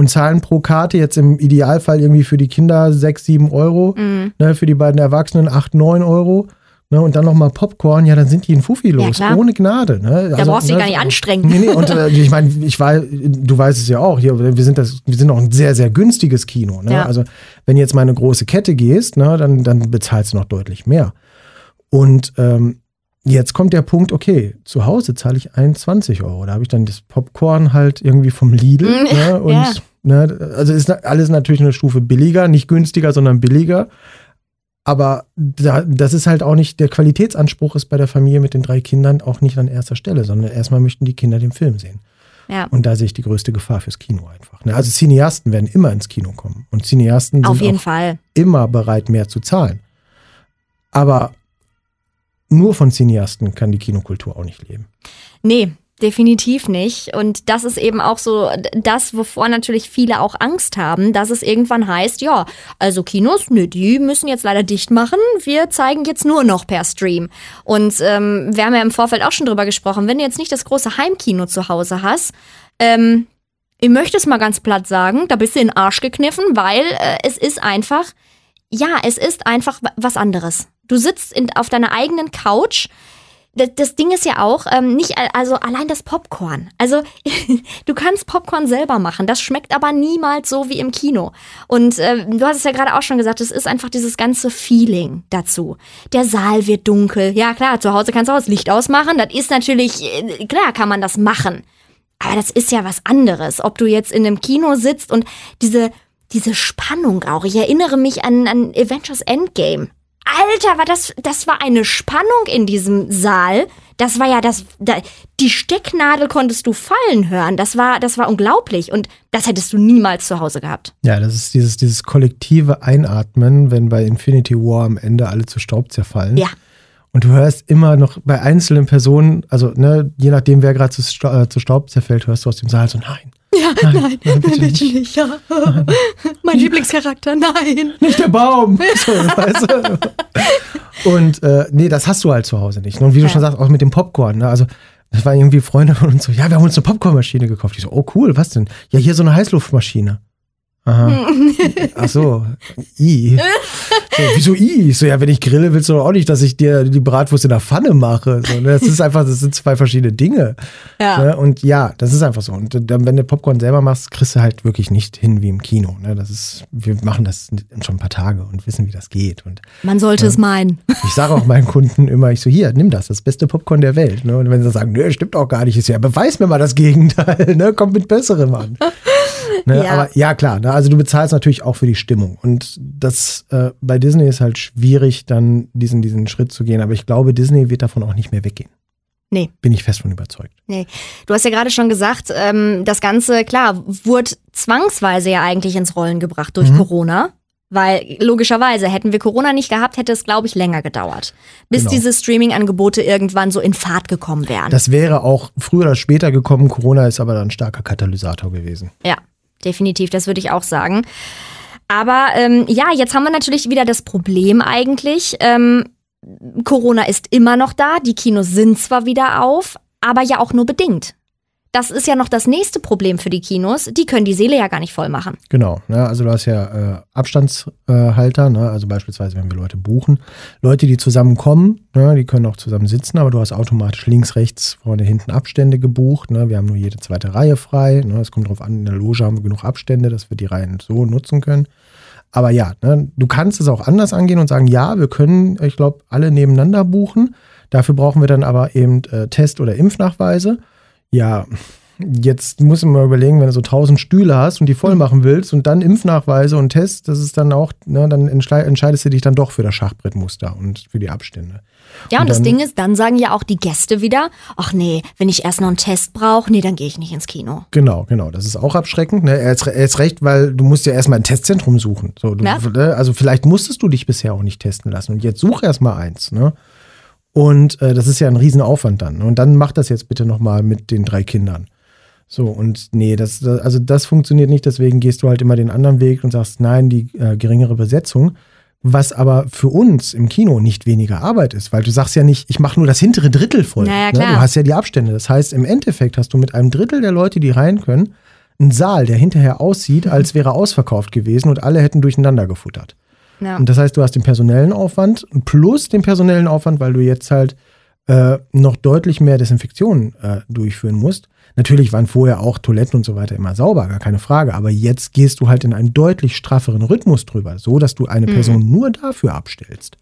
und zahlen pro Karte jetzt im Idealfall irgendwie für die Kinder 6, 7 Euro, Mhm. ne, für die beiden Erwachsenen 8, 9 Euro. Ne, und dann nochmal Popcorn, ja, dann sind die in Fuffi los, klar. ohne Gnade. Ne? Da brauchst du dich gar nicht anstrengen. Nee, nee, und [LAUGHS] äh, ich meine, ich war, du weißt es ja auch, hier, wir sind das, wir sind auch ein sehr, sehr günstiges Kino. Ne? Ja. Also, wenn jetzt mal eine große Kette gehst, ne, dann, dann bezahlst du noch deutlich mehr. Und ähm, jetzt kommt der Punkt, okay, zu Hause zahle ich 21 Euro. Da habe ich dann das Popcorn halt irgendwie vom Lidl. Mm, ne, [LAUGHS] und, ja. Ne, also ist alles natürlich eine Stufe billiger, nicht günstiger, sondern billiger. Aber da, das ist halt auch nicht, der Qualitätsanspruch ist bei der Familie mit den drei Kindern auch nicht an erster Stelle, sondern erstmal möchten die Kinder den Film sehen. Ja. Und da sehe ich die größte Gefahr fürs Kino einfach. ne? Also Cineasten werden immer ins Kino kommen. Und Cineasten Auf sind jeden auch Fall. immer bereit, mehr zu zahlen. Aber nur von Cineasten kann die Kinokultur auch nicht leben. Nee, definitiv nicht. Und das ist eben auch so das, wovor natürlich viele auch Angst haben, dass es irgendwann heißt, ja, also Kinos, nö, die müssen jetzt leider dicht machen. Wir zeigen jetzt nur noch per Stream. Und ähm, wir haben ja im Vorfeld auch schon drüber gesprochen, wenn du jetzt nicht das große Heimkino zu Hause hast, ähm, ich möchte es mal ganz platt sagen, da bist du in den Arsch gekniffen, weil äh, es ist einfach, ja, es ist einfach wa- was anderes. Du sitzt in, auf deiner eigenen Couch. Das, das Ding ist ja auch, ähm, nicht, al- also allein das Popcorn. Also, [LAUGHS] du kannst Popcorn selber machen. Das schmeckt aber niemals so wie im Kino. Und äh, du hast es ja gerade auch schon gesagt, es ist einfach dieses ganze Feeling dazu. Der Saal wird dunkel. Ja, klar, zu Hause kannst du auch das Licht ausmachen. Das ist natürlich, äh, klar kann man das machen. Aber das ist ja was anderes, ob du jetzt in einem Kino sitzt und diese, diese Spannung auch. Ich erinnere mich an, an Avengers Endgame. Alter, war das, das war eine Spannung in diesem Saal. Das war ja das, da, die Stecknadel konntest du fallen hören. Das war, das war unglaublich. Und das hättest du niemals zu Hause gehabt. Ja, das ist dieses, dieses kollektive Einatmen, wenn bei Infinity War am Ende alle zu Staub zerfallen. Ja. Und du hörst immer noch bei einzelnen Personen, also ne, je nachdem, wer gerade zu, äh, zu Staub zerfällt, hörst du aus dem Saal so, nein. Ja, nein, nein, bitte nicht. ja. [LAUGHS] mein Lieblingscharakter, nein. nicht der Baum. [LAUGHS] So, weißt du? Und äh, nee, das hast du halt zu Hause nicht. Und wie du Ja. schon sagst, auch mit dem Popcorn. Ne? Also, das waren irgendwie Freunde von uns so, ja, wir haben uns eine Popcornmaschine gekauft. Ich so, oh cool, was denn? Ja, hier so eine Heißluftmaschine. Aha. [LAUGHS] Ach so, I. So, wieso I? Ich so, ja, wenn ich grille, willst du doch auch nicht, dass ich dir die Bratwurst in der Pfanne mache. So, ne? Das ist einfach, das sind zwei verschiedene Dinge. Ja. Ne? Und ja, das ist einfach so. Und dann, wenn du Popcorn selber machst, kriegst du halt wirklich nicht hin wie im Kino. Ne? Das ist, wir machen das schon ein paar Tage und wissen, wie das geht. Und Man sollte es meinen. [LAUGHS] ich sage auch meinen Kunden immer, ich so, hier, nimm das, das beste Popcorn der Welt. Ne? Und wenn sie sagen, nö, stimmt auch gar nicht, ist ja, beweis mir mal das Gegenteil, [LAUGHS] ne? kommt mit besserem an. Ne? Ja. Aber ja, klar, ne? also du bezahlst natürlich auch für die Stimmung. Und das äh, bei Disney ist halt schwierig, dann diesen, diesen Schritt zu gehen. Aber ich glaube, Disney wird davon auch nicht mehr weggehen. Nee. Bin ich fest von überzeugt. Nee. Du hast ja gerade schon gesagt, ähm, das Ganze, klar, wurde zwangsweise ja eigentlich ins Rollen gebracht durch Mhm. Corona. Weil logischerweise, hätten wir Corona nicht gehabt, hätte es, glaube ich, länger gedauert. Bis Genau. diese Streaming-Angebote irgendwann so in Fahrt gekommen wären. Das wäre auch früher oder später gekommen. Corona ist aber dann ein starker Katalysator gewesen. Ja, definitiv, das würde ich auch sagen. Aber ähm, ja, jetzt haben wir natürlich wieder das Problem eigentlich. Ähm, Corona ist immer noch da, die Kinos sind zwar wieder auf, aber ja auch nur bedingt. Das ist ja noch das nächste Problem für die Kinos. Die können die Seele ja gar nicht voll machen. Genau, ne? also du hast ja äh, Abstandshalter, ne? also beispielsweise, wenn wir Leute buchen, Leute, die zusammenkommen, ne? die können auch zusammen sitzen, aber du hast automatisch links, rechts, vorne, hinten Abstände gebucht. Ne? Wir haben nur jede zweite Reihe frei. Ne? Es kommt darauf an, in der Loge haben wir genug Abstände, dass wir die Reihen so nutzen können. Aber ja, ne? du kannst es auch anders angehen und sagen, ja, wir können, ich glaube, alle nebeneinander buchen. Dafür brauchen wir dann aber eben äh, Test- oder Impfnachweise. Ja, Jetzt muss man mal überlegen, wenn du so 1000 Stühle hast und die voll machen willst und dann Impfnachweise und Tests, das ist dann auch, ne, dann entscheidest du dich dann doch für das Schachbrettmuster und für die Abstände. Ja, und, und das Ding ist, dann sagen ja auch die Gäste wieder, ach nee, wenn ich erst noch einen Test brauche, nee, dann gehe ich nicht ins Kino. Genau, genau. Das ist auch abschreckend. Ne? Er, ist, er ist recht, weil du musst ja erstmal ein Testzentrum suchen. So, du, ja. Ne? Also vielleicht musstest du dich bisher auch nicht testen lassen. Und jetzt such erstmal eins. Ne? Und äh, das ist ja ein Riesenaufwand dann. Und dann mach das jetzt bitte nochmal mit den drei Kindern. So, und nee, das, das, also das funktioniert nicht, deswegen gehst du halt immer den anderen Weg und sagst, nein, die äh, geringere Besetzung was aber für uns im Kino nicht weniger Arbeit ist, weil du sagst ja nicht, ich mache nur das hintere Drittel voll. Naja, ne? klar. Du hast ja die Abstände. Das heißt, im Endeffekt hast du mit einem Drittel der Leute, die rein können, einen Saal, der hinterher aussieht, als wäre ausverkauft gewesen und alle hätten durcheinander gefuttert. Ja. Und das heißt, du hast den personellen Aufwand plus den personellen Aufwand, weil du jetzt halt äh, noch deutlich mehr Desinfektionen äh, durchführen musst. Natürlich waren vorher auch Toiletten und so weiter immer sauber, gar keine Frage. Aber jetzt gehst du halt in einen deutlich strafferen Rhythmus drüber, so dass du eine mhm. Person nur dafür abstellst.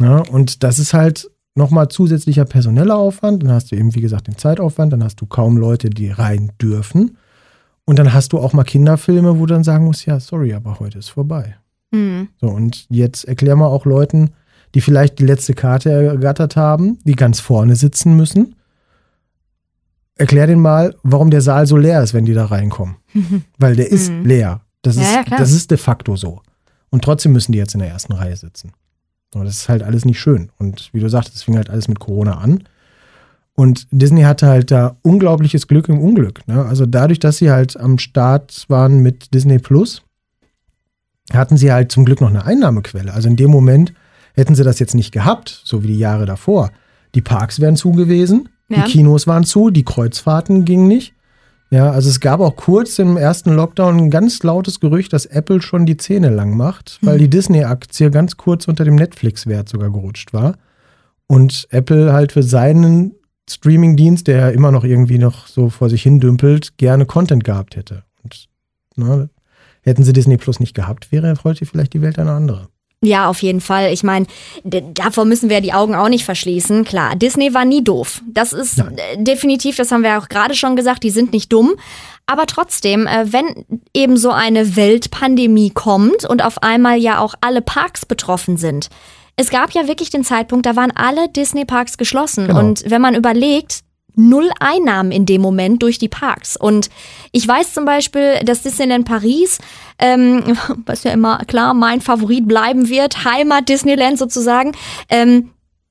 Ja, und das ist halt nochmal zusätzlicher personeller Aufwand. Dann hast du eben, wie gesagt, den Zeitaufwand. Dann hast du kaum Leute, die rein dürfen. Und dann hast du auch mal Kinderfilme, wo du dann sagen musst, ja, sorry, aber heute ist vorbei. Mhm. So, und jetzt erklär mal auch Leuten, die vielleicht die letzte Karte ergattert haben, die ganz vorne sitzen müssen erklär den mal, warum der Saal so leer ist, wenn die da reinkommen. [LAUGHS] Weil der ist mhm. leer. Das ist, ja, ja, das ist de facto so. Und trotzdem müssen die jetzt in der ersten Reihe sitzen. Und das ist halt alles nicht schön. Und wie du sagtest, es fing halt alles mit Corona an. Und Disney hatte halt da unglaubliches Glück im Unglück. Ne? Also dadurch, dass sie halt am Start waren mit Disney Plus, hatten sie halt zum Glück noch eine Einnahmequelle. Also in dem Moment hätten sie das jetzt nicht gehabt, so wie die Jahre davor. Die Parks wären zu gewesen, ja. Die Kinos waren zu, die Kreuzfahrten gingen nicht. Ja, also es gab auch kurz im ersten Lockdown ein ganz lautes Gerücht, dass Apple schon die Zähne lang macht, weil mhm. die Disney-Aktie ganz kurz unter dem Netflix-Wert sogar gerutscht war. Und Apple halt für seinen Streaming-Dienst, der immer noch irgendwie noch so vor sich hin dümpelt, gerne Content gehabt hätte. Und ne, hätten sie Disney Plus nicht gehabt, wäre heute vielleicht die Welt eine andere. Ja, auf jeden Fall. Ich meine, davor müssen wir die Augen auch nicht verschließen. Klar, Disney war nie doof. Das ist Nein. Äh, definitiv, das haben wir auch gerade schon gesagt, die sind nicht dumm. Aber trotzdem, äh, wenn eben so eine Weltpandemie kommt und auf einmal ja auch alle Parks betroffen sind. Es gab ja wirklich den Zeitpunkt, da waren alle Disney-Parks geschlossen. Genau. Und wenn man überlegt, null Einnahmen in dem Moment durch die Parks. Und ich weiß zum Beispiel, dass Disneyland Paris, ähm, [LAUGHS] was ja immer klar mein Favorit bleiben wird, Heimat Disneyland sozusagen, ähm,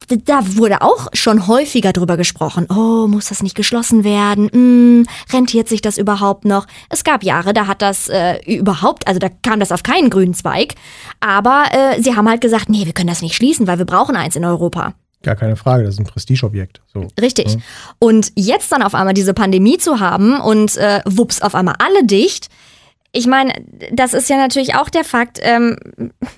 da wurde auch schon häufiger drüber gesprochen. Oh, muss das nicht geschlossen werden? Hm, rentiert sich das überhaupt noch? Es gab Jahre, da hat das äh, überhaupt, also da kam das auf keinen grünen Zweig. Aber äh, sie haben halt gesagt, nee, wir können das nicht schließen, weil wir brauchen eins in Europa. Gar keine Frage, das ist ein Prestigeobjekt. So. Richtig. Ja. Und jetzt dann auf einmal diese Pandemie zu haben und äh, wups, auf einmal alle dicht, ich meine, das ist ja natürlich auch der Fakt, ähm,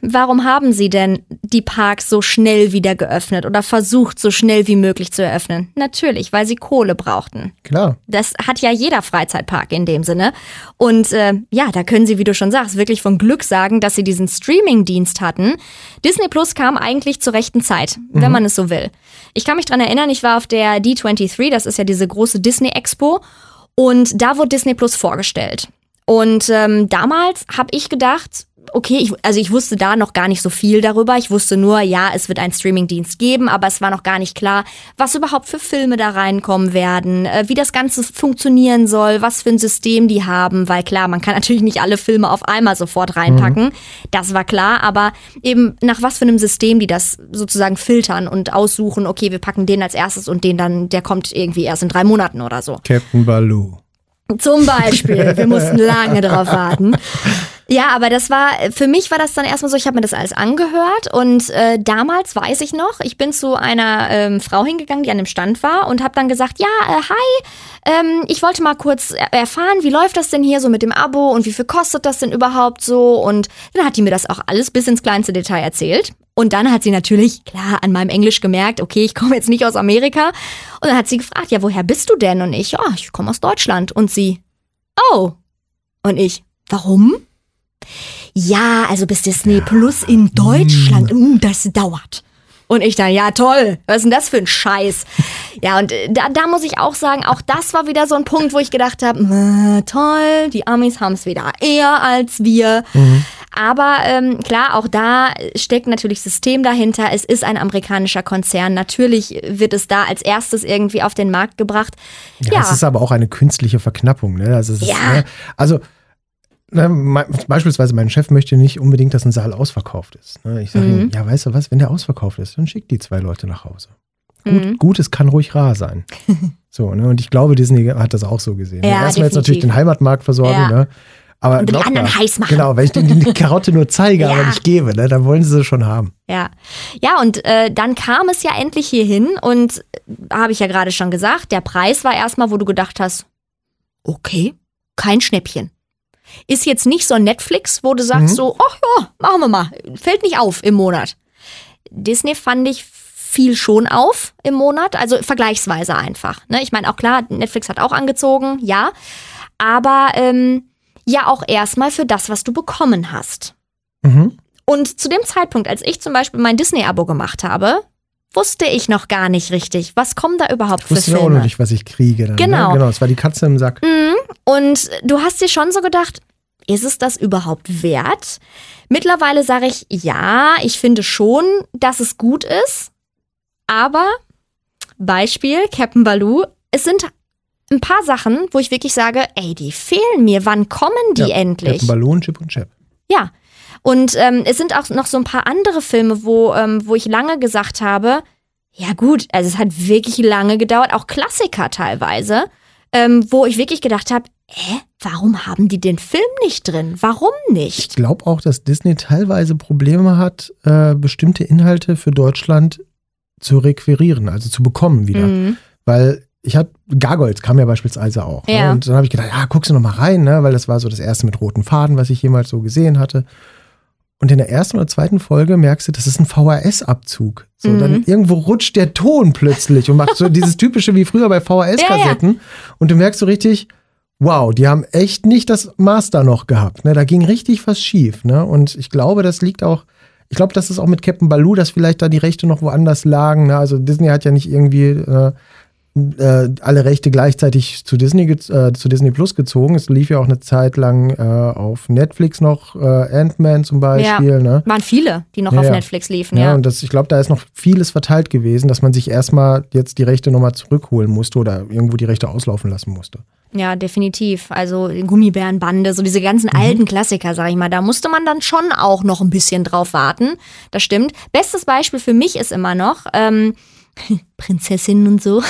warum haben sie denn die Parks so schnell wieder geöffnet oder versucht, so schnell wie möglich zu eröffnen? Natürlich, weil sie Kohle brauchten. Klar. Das hat ja jeder Freizeitpark in dem Sinne. Und äh, ja, da können sie, wie du schon sagst, wirklich von Glück sagen, dass sie diesen Streaming-Dienst hatten. Disney Plus kam eigentlich zur rechten Zeit, mhm. wenn man es so will. Ich kann mich dran erinnern, ich war auf der D23, das ist ja diese große Disney-Expo. Und da wurde Disney Plus vorgestellt. Und ähm, damals habe ich gedacht, okay, ich, also ich wusste da noch gar nicht so viel darüber. Ich wusste nur, ja, es wird einen Streamingdienst geben, aber es war noch gar nicht klar, was überhaupt für Filme da reinkommen werden, äh, wie das Ganze funktionieren soll, was für ein System die haben, weil klar, man kann [LAUGHS] natürlich nicht alle Filme auf einmal sofort reinpacken. Mhm. Das war klar, aber eben nach was für einem System die das sozusagen filtern und aussuchen, okay, wir packen den als erstes und den dann, der kommt irgendwie erst in drei Monaten oder so. Captain Baloo. Zum Beispiel. Wir mussten lange darauf warten. Ja, aber das war, für mich war das dann erstmal so, ich habe mir das alles angehört und äh, damals weiß ich noch, ich bin zu einer ähm, Frau hingegangen, die an dem Stand war und habe dann gesagt, ja, äh, hi, ähm, ich wollte mal kurz erfahren, wie läuft das denn hier so mit dem Abo und wie viel kostet das denn überhaupt so und dann hat die mir das auch alles bis ins kleinste Detail erzählt. Und dann hat sie natürlich, klar, an meinem Englisch gemerkt, okay, ich komme jetzt nicht aus Amerika. Und dann hat sie gefragt, ja, woher bist du denn? Und ich, ja, ich komme aus Deutschland. Und sie, oh. Und ich, warum? Ja, also bis Disney Plus in Deutschland, mm, das dauert. Und ich dann, ja toll, was ist denn das für ein Scheiß? Ja, und äh, da, da muss ich auch sagen, auch das war wieder so ein Punkt, wo ich gedacht habe, toll, die Amis haben es wieder eher als wir. Mhm. Aber ähm, klar, auch da steckt natürlich System dahinter. Es ist ein amerikanischer Konzern. Natürlich wird es da als erstes irgendwie auf den Markt gebracht. Ja, Ja, es ist aber auch eine künstliche Verknappung. Ne? Also, es ist, Ja. ne? also ne, beispielsweise mein Chef möchte nicht unbedingt, dass ein Saal ausverkauft ist. Ne? Ich sage Mhm. ihm, ja, weißt du was, wenn der ausverkauft ist, dann schick die zwei Leute nach Hause. Gut, Mhm. Gutes kann ruhig rar sein. [LAUGHS] so, ne? Und ich glaube, Disney hat das auch so gesehen. Ja? Erstmal jetzt natürlich den Heimatmarkt versorgen, Ja. ne? Aber Und den anderen mal, heiß machen. Genau, wenn ich denen die Karotte nur zeige, [LAUGHS] Ja. aber nicht gebe, ne, dann wollen sie sie schon haben. Ja, ja und äh, dann kam es ja endlich hierhin und äh, habe ich ja gerade schon gesagt, der Preis war erstmal, wo du gedacht hast, okay, kein Schnäppchen. Ist jetzt nicht so ein Netflix, wo du sagst Mhm. so, ach ja, machen wir mal, fällt nicht auf im Monat. Disney fand ich viel schon auf im Monat, also vergleichsweise einfach. Ne? Ich meine, auch klar, Netflix hat auch angezogen, ja, aber ähm, ja auch erstmal für das, was du bekommen hast. Mhm. Und zu dem Zeitpunkt, als ich zum Beispiel mein Disney-Abo gemacht habe, wusste ich noch gar nicht richtig, was kommen da überhaupt Ich für wusste ja auch Filme. noch nicht, was ich kriege. Dann, Genau. Ne? Genau, es war die Katze im Sack. Und du hast dir schon so gedacht, ist es das überhaupt wert? Mittlerweile sage ich, ja, ich finde schon, dass es gut ist. Aber Beispiel Captain Baloo, es sind ein paar Sachen, wo ich wirklich sage, ey, die fehlen mir. Wann kommen die Ja, endlich? Ballon, Chip und Chap. Ja. Und ähm, es sind auch noch so ein paar andere Filme, wo, ähm, wo ich lange gesagt habe, ja gut, also es hat wirklich lange gedauert, auch Klassiker teilweise, ähm, wo ich wirklich gedacht habe, hä, warum haben die den Film nicht drin? Warum Ich nicht? glaube auch, dass Disney teilweise Probleme hat, äh, bestimmte Inhalte für Deutschland zu requirieren, also zu bekommen wieder. Mhm. Weil ich hatte, Gargoyles kam ja beispielsweise auch. Ja. Ne? Und dann habe ich gedacht, ja, guckst du noch mal rein, ne? weil das war so das erste mit roten Faden, was ich jemals so gesehen hatte. Und in der ersten oder zweiten Folge merkst du, das ist ein VHS-Abzug. So, Mhm. dann irgendwo rutscht der Ton plötzlich und macht so [LAUGHS] dieses typische wie früher bei VHS-Kassetten. Und du merkst so richtig, wow, die haben echt nicht das Master noch gehabt. Ne? Da ging richtig was schief. Ne? Und ich glaube, das liegt auch, ich glaube, das ist auch mit Captain Baloo, dass vielleicht da die Rechte noch woanders lagen. Ne? Also Disney hat ja nicht irgendwie äh, äh, alle Rechte gleichzeitig zu Disney, äh, zu Disney Plus gezogen. Es lief ja auch eine Zeit lang äh, auf Netflix noch äh, Ant-Man zum Beispiel. Ne? Waren viele, die noch Ja, auf ja. Netflix liefen, Ja, ja. und das, ich glaube, da ist noch vieles verteilt gewesen, dass man sich erstmal jetzt die Rechte nochmal zurückholen musste oder irgendwo die Rechte auslaufen lassen musste. Ja, definitiv. Also Gummibärenbande, so diese ganzen alten Klassiker, sag ich mal, da musste man dann schon auch noch ein bisschen drauf warten. Das stimmt. Bestes Beispiel für mich ist immer noch, ähm, [LAUGHS] Prinzessin und so,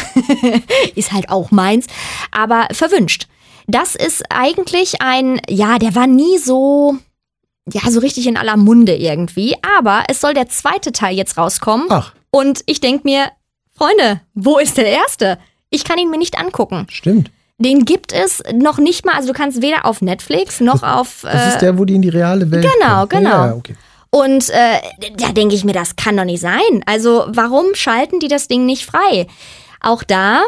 [LAUGHS] ist halt auch meins, aber verwünscht. Das ist eigentlich ein, ja, der war nie so, ja, so richtig in aller Munde irgendwie, aber es soll der zweite Teil jetzt rauskommen Ach, und ich denk mir, Freunde, wo ist der erste? Ich kann ihn mir nicht angucken. stimmt. Den gibt es noch nicht mal, also du kannst weder auf Netflix noch auf. Das Äh, ist der, wo die in die reale Welt genau, kommen. genau. Ja, okay. Und äh, da denke ich mir, das kann doch nicht sein. Also warum schalten die das Ding nicht frei? Auch da,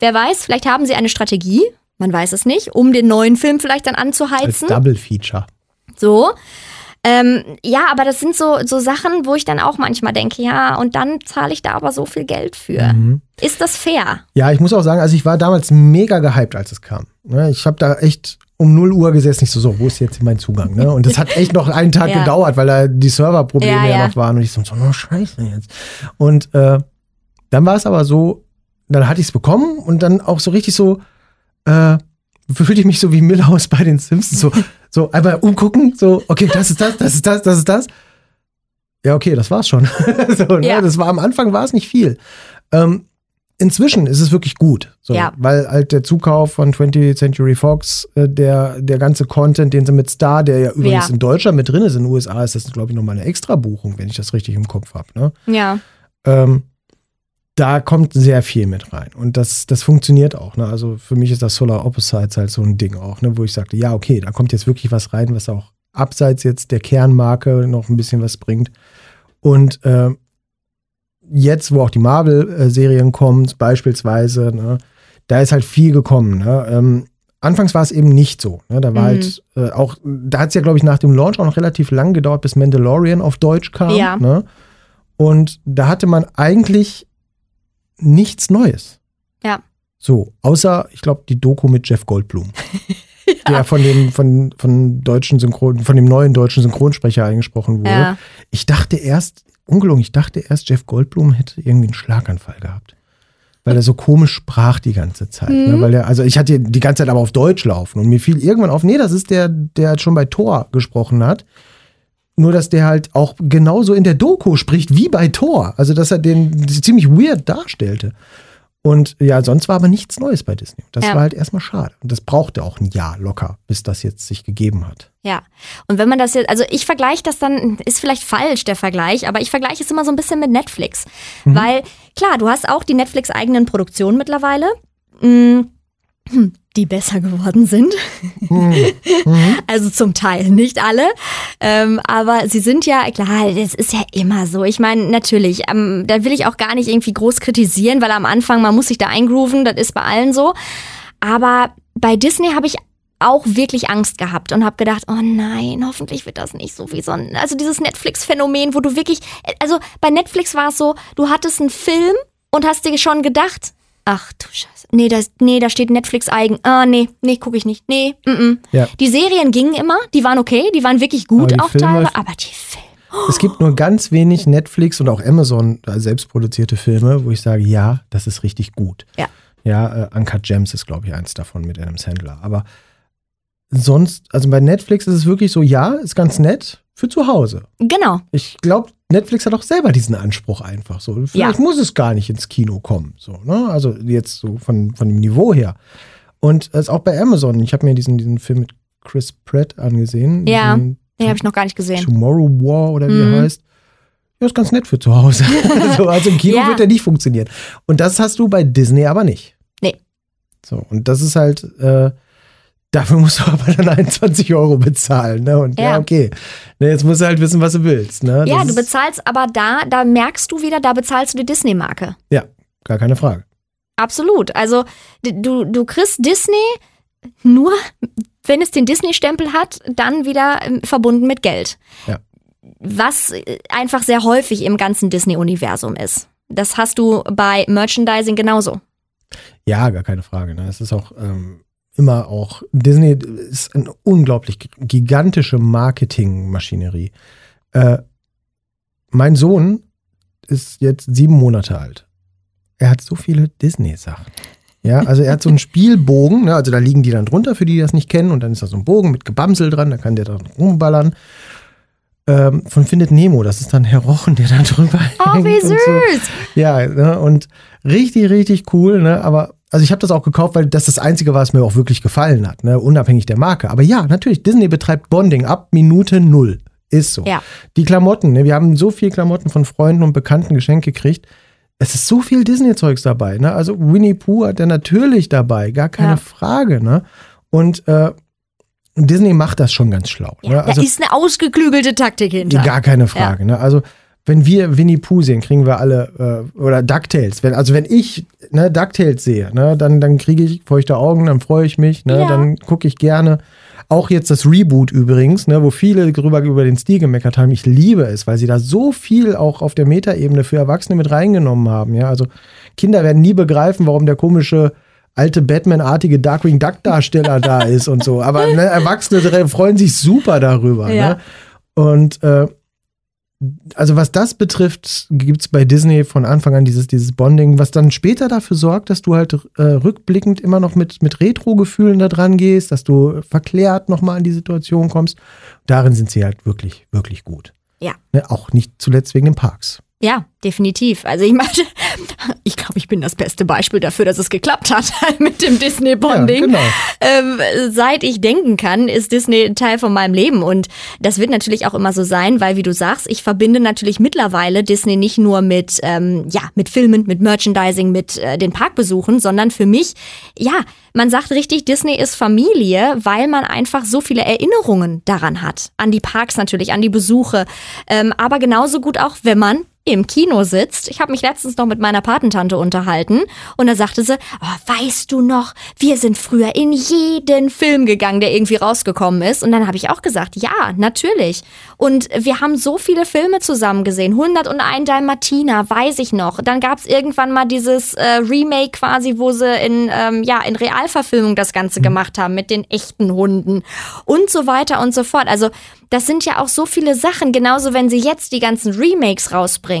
wer weiß, vielleicht haben sie eine Strategie, man weiß es nicht, um den neuen Film vielleicht dann Als anzuheizen. Double Feature. So. Ähm, ja, aber das sind so, so Sachen, wo ich dann auch manchmal denke, ja, und dann zahle ich da aber so viel Geld für. Mhm. Ist das fair? Ja, ich muss auch sagen, also ich war damals mega gehypt, als es kam. Ne, Ich habe da echt um 0 Uhr gesessen, nicht so, so, wo ist jetzt mein Zugang? Ne? Und das hat echt noch einen Tag [LAUGHS] Ja. gedauert, weil da die Serverprobleme Ja, ja, ja. noch waren. Und ich so, so, no, scheiße jetzt. Und äh, dann war es aber so, dann hatte ich es bekommen und dann auch so richtig so, äh, fühlte ich mich so wie Millhouse bei den Simpsons, so, [LAUGHS] so einmal umgucken, so, okay, das ist das, das ist das, das ist das. Ja, okay, das war's schon. [LAUGHS] so, ne? Ja. Das war am Anfang war es nicht viel. Ähm, inzwischen ist es wirklich gut, so, Ja. weil halt der Zukauf von 20th Century Fox, äh, der, der ganze Content, den sie mit Star, der ja übrigens Ja. in Deutschland mit drin ist, in den USA ist das, glaube ich, nochmal eine extra Buchung, wenn ich das richtig im Kopf habe. Ne? Ja. ähm, da kommt sehr viel mit rein. Und das, das funktioniert auch. Ne? Also für mich ist das Solar Opposites halt so ein Ding auch, ne? wo ich sagte, ja, okay, da kommt jetzt wirklich was rein, was auch abseits jetzt der Kernmarke noch ein bisschen was bringt. Und äh, jetzt, wo auch die Marvel-Serien kommen, beispielsweise, ne? da ist halt viel gekommen. Ne? Ähm, anfangs war es eben nicht so. Ne? Da war Mhm. halt äh, auch, da hat es ja, glaube ich, nach dem Launch auch noch relativ lang gedauert, bis Mandalorian auf Deutsch kam. Ja. Ne? Und da hatte man eigentlich nichts Neues. Ja. So, außer, ich glaube, die Doku mit Jeff Goldblum. [LAUGHS] Der von dem, von, von deutschen Synchron, von dem neuen deutschen Synchronsprecher eingesprochen wurde. Ja. Ich dachte erst, ungelogen, ich dachte erst, Jeff Goldblum hätte irgendwie einen Schlaganfall gehabt. Weil er so komisch sprach die ganze Zeit. Mhm. Ne? Weil er, also ich hatte die ganze Zeit aber auf Deutsch laufen und mir fiel irgendwann auf, nee, das ist der, der schon bei Thor gesprochen hat. Nur, dass der halt auch genauso in der Doku spricht wie bei Thor. Also, dass er den ziemlich weird darstellte. Und ja, sonst war aber nichts Neues bei Disney. Das Ja. war halt erstmal schade. Und das brauchte auch ein Jahr locker, bis das jetzt sich gegeben hat. Ja, und wenn man das jetzt, also ich vergleiche das dann, ist vielleicht falsch der Vergleich, aber ich vergleiche es immer so ein bisschen mit Netflix. Weil, klar, du hast auch die Netflix-eigenen Produktionen mittlerweile, mh, hm, die besser geworden sind. [LAUGHS] also zum Teil, nicht alle. Ähm, aber sie sind ja, klar, das ist ja immer so. Ich meine, natürlich, ähm, da will ich auch gar nicht irgendwie groß kritisieren, weil am Anfang, man muss sich da eingrooven, das ist bei allen so. Aber bei Disney habe ich auch wirklich Angst gehabt und habe gedacht, oh nein, hoffentlich wird das nicht so wie so ein, also dieses Netflix-Phänomen, wo du wirklich, also bei Netflix war es so, du hattest einen Film und hast dir schon gedacht, ach du Scheiße, nee, das, nee, da steht Netflix eigen, ah nee, nee, gucke ich nicht, nee, mm, mm. Ja. Die Serien gingen immer, die waren okay, die waren wirklich gut Aber auch teilweise, aber die Filme, Es gibt nur ganz wenig Netflix und auch Amazon äh, selbstproduzierte Filme, wo ich sage, ja, das ist richtig gut. Ja. Ja, äh, Uncut Gems ist, glaube ich, eins davon mit Adam Sandler. Aber sonst, also bei Netflix ist es wirklich so, ja, ist ganz nett für zu Hause. genau, Ich glaube, Netflix hat auch selber diesen Anspruch einfach so. Vielleicht Ja. muss es gar nicht ins Kino kommen. So, ne? Also jetzt so von, von dem Niveau her. Und es ist auch bei Amazon. Ich habe mir diesen, diesen Film mit Chris Pratt angesehen. Ja, den habe ich noch gar nicht gesehen. Tomorrow War oder wie Mhm. er heißt. Ja, ist ganz nett für zu Hause. [LAUGHS] [LAUGHS] so, also im Kino Ja. wird er nicht funktionieren. Und das hast du bei Disney aber nicht. Nee. So, und das ist halt, äh, dafür musst du [LAUGHS] aber dann 21 Euro bezahlen. Ne? Und ja, Ja. okay. Ne, jetzt musst du halt wissen, was du willst. Ne? Ja, Das du bezahlst aber da, da merkst du wieder, da bezahlst du die Disney-Marke. Ja, gar keine Frage. Absolut. Also du, du kriegst Disney nur, wenn es den Disney-Stempel hat, dann wieder ähm, verbunden mit Geld. Ja. Was äh, einfach sehr häufig im ganzen Disney-Universum ist. Das hast du bei Merchandising genauso. Ja, gar keine Frage. Ne? Es ist auch ähm, immer auch, Disney ist eine unglaublich gigantische Marketingmaschinerie. Äh, mein Sohn ist jetzt sieben Monate alt. Er hat so viele Disney-Sachen. Ja, also er hat so einen Spielbogen, ne? also da liegen die dann drunter, für die, die das nicht kennen, und dann ist da so ein Bogen mit Gebamsel dran, da kann der dann rumballern. Ähm, von Findet Nemo, das ist dann Herr Rochen, der da drüber Oh, hängt wie und so. süß! Ja, ne, und richtig, richtig cool, ne? Aber also ich habe das auch gekauft, weil das das Einzige war, was mir auch wirklich gefallen hat, ne? Unabhängig der Marke. Aber ja, natürlich, Disney betreibt Bonding ab Minute null. Ist so. Ja. Die Klamotten, ne? Wir haben so viel Klamotten von Freunden und Bekannten geschenkt gekriegt. Es ist so viel Disney-Zeugs dabei, ne? Also Winnie Pooh hat er natürlich dabei, gar keine Ja. Frage, ne? Und äh, Disney macht das schon ganz schlau. Ja, ne? Also, da ist eine ausgeklügelte Taktik hinter. Gar keine Frage. Ne? Also, wenn wir Winnie Pooh sehen, kriegen wir alle, äh, oder DuckTales. Wenn, also, wenn ich ne, DuckTales sehe, ne, dann, dann kriege ich feuchte Augen, dann freue ich mich, ne, Ja. dann gucke ich gerne. Auch jetzt das Reboot übrigens, ne, wo viele drüber über den Stil gemeckert haben. Ich liebe es, weil sie da so viel auch auf der Metaebene für Erwachsene mit reingenommen haben. Ja, also Kinder werden nie begreifen, warum der komische alte Batman-artige Darkwing Duck-Darsteller da [LAUGHS] ist und so. Aber ne, Erwachsene freuen sich super darüber. Ja. Ne? Und äh, also was das betrifft, gibt es bei Disney von Anfang an dieses, dieses Bonding, was dann später dafür sorgt, dass du halt äh, rückblickend immer noch mit, mit Retro-Gefühlen da dran gehst, dass du verklärt nochmal an die Situation kommst. Darin sind sie halt wirklich, wirklich gut. Ja. Ne? Auch nicht zuletzt wegen den Parks. Ja, definitiv. Also ich meine, [LAUGHS] ich glaube, ich bin das beste Beispiel dafür, dass es geklappt hat [LAUGHS] mit dem Disney-Bonding. Ja, genau. ähm, seit ich denken kann, ist Disney ein Teil von meinem Leben. Und das wird natürlich auch immer so sein, weil, wie du sagst, ich verbinde natürlich mittlerweile Disney nicht nur mit, ähm, ja, mit Filmen, mit Merchandising, mit äh, den Parkbesuchen, sondern für mich, ja, man sagt richtig, Disney ist Familie, weil man einfach so viele Erinnerungen daran hat. An die Parks natürlich, an die Besuche. Ähm, aber genauso gut auch, wenn man im Kino sitzt. Ich habe mich letztens noch mit meiner Patentante unterhalten und da sagte sie, oh, weißt du noch, wir sind früher in jeden Film gegangen, der irgendwie rausgekommen ist. Und dann habe ich auch gesagt, ja, natürlich. Und wir haben so viele Filme zusammen gesehen. 101 Dalmatiner, weiß ich noch. Dann gab es irgendwann mal dieses äh, Remake quasi, wo sie in, ähm, ja, in Realverfilmung das Ganze gemacht haben mit den echten Hunden und so weiter und so fort. Also das sind ja auch so viele Sachen, genauso wenn sie jetzt die ganzen Remakes rausbringen.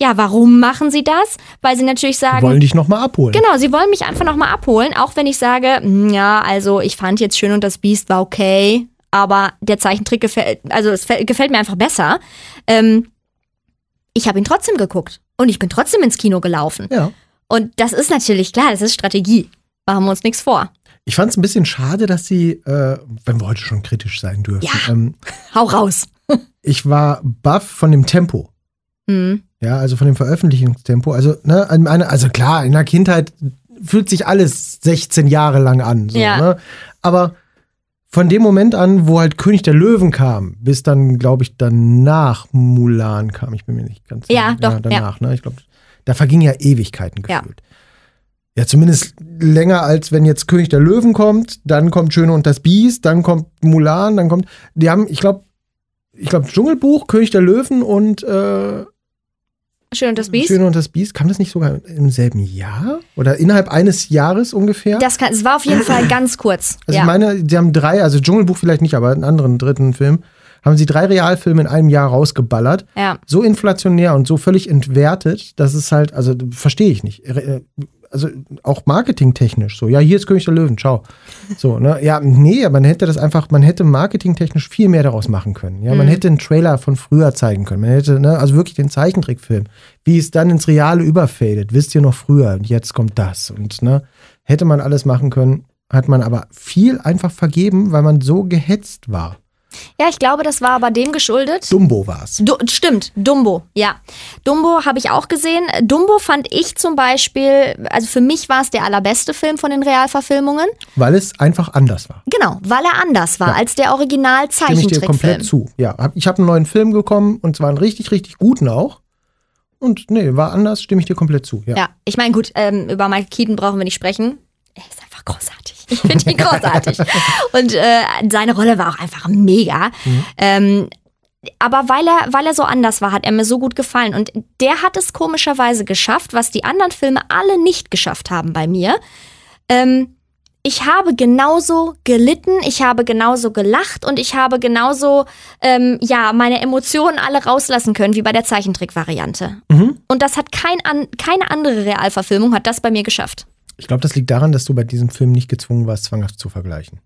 Ja, warum machen sie das? Weil sie natürlich sagen, Wollen dich nochmal abholen. Genau, sie wollen mich einfach nochmal abholen, auch wenn ich sage, "Hm, ja, also ich fand jetzt Schön und das Biest war okay, aber der Zeichentrick gefällt, also es fä- gefällt mir einfach besser. Ähm, ich habe ihn trotzdem geguckt und ich bin trotzdem ins Kino gelaufen. Ja. Und das ist natürlich klar, das ist Strategie. Machen wir uns nichts vor. Ich fand es ein bisschen schade, dass sie, äh, wenn wir heute schon kritisch sein dürfen, Ja. ähm, [LAUGHS] Hau raus. ich war baff von dem Tempo. Hm. Ja, also von dem Veröffentlichungstempo. Also, ne, also klar, in der Kindheit fühlt sich alles 16 Jahre lang an. So, Ja. ne? Aber von dem Moment an, wo halt König der Löwen kam, bis dann, glaube ich, danach Mulan kam, ich bin mir nicht ganz Ja, sicher. doch, danach, ne? Ich glaube, da vergingen ja Ewigkeiten Ja. gefühlt. Ja. zumindest länger als wenn jetzt König der Löwen kommt, dann kommt Schöne und das Biest, dann kommt Mulan, dann kommt. Die haben, ich glaube, ich glaube, Dschungelbuch, König der Löwen und äh, Schön und das Biest. Schöne und das Biest, kam das nicht sogar im selben Jahr? Oder innerhalb eines Jahres ungefähr? Das kann, es war auf jeden Fall ganz kurz. also ja. ich meine, die haben drei, also Dschungelbuch vielleicht nicht, aber einen anderen dritten Film, haben sie drei Realfilme in einem Jahr rausgeballert. ja. So inflationär und so völlig entwertet, dass es halt, also verstehe ich nicht. Also auch marketingtechnisch so. Ja, hier ist König der Löwen, ciao. So, ne? Ja, nee, man hätte das einfach, man hätte marketingtechnisch viel mehr daraus machen können. Ja, man hätte einen Trailer von früher zeigen können. Man hätte, ne, also wirklich den Zeichentrickfilm. Wie es dann ins Reale überfadet. Wisst ihr noch früher? Und jetzt kommt das. Und, ne, hätte man alles machen können, hat man aber viel einfach vergeben, weil man so gehetzt war. Ja, ich glaube, das war aber dem geschuldet. Dumbo war's. Du, stimmt, Dumbo, ja. Dumbo habe ich auch gesehen. Dumbo fand ich zum Beispiel, also für mich war es der allerbeste Film von den Realverfilmungen. Weil es einfach anders war. Genau, weil er anders war Ja. als der Stimme ich dir komplett zu. Ja, ich habe einen neuen Film bekommen und zwar einen richtig, richtig guten auch. Und nee, war anders, stimme ich dir komplett zu. Ja. Ja, ich meine, gut, ähm, über Michael Keaton brauchen wir nicht sprechen. Er ist einfach großartig. Ich finde ihn großartig. Und äh, seine Rolle war auch einfach mega. Ähm, aber weil er, weil er so anders war, hat er mir so gut gefallen. Und der hat es komischerweise geschafft, was die anderen Filme alle nicht geschafft haben bei mir. Ähm, ich habe genauso gelitten, ich habe genauso gelacht und ich habe genauso, ähm, ja, meine Emotionen alle rauslassen können, wie bei der Zeichentrick-Variante. Mhm. Und das hat kein an, keine andere Realverfilmung hat das bei mir geschafft. Ich glaube, das liegt daran, dass du bei diesem Film nicht gezwungen warst, zwanghaft zu vergleichen.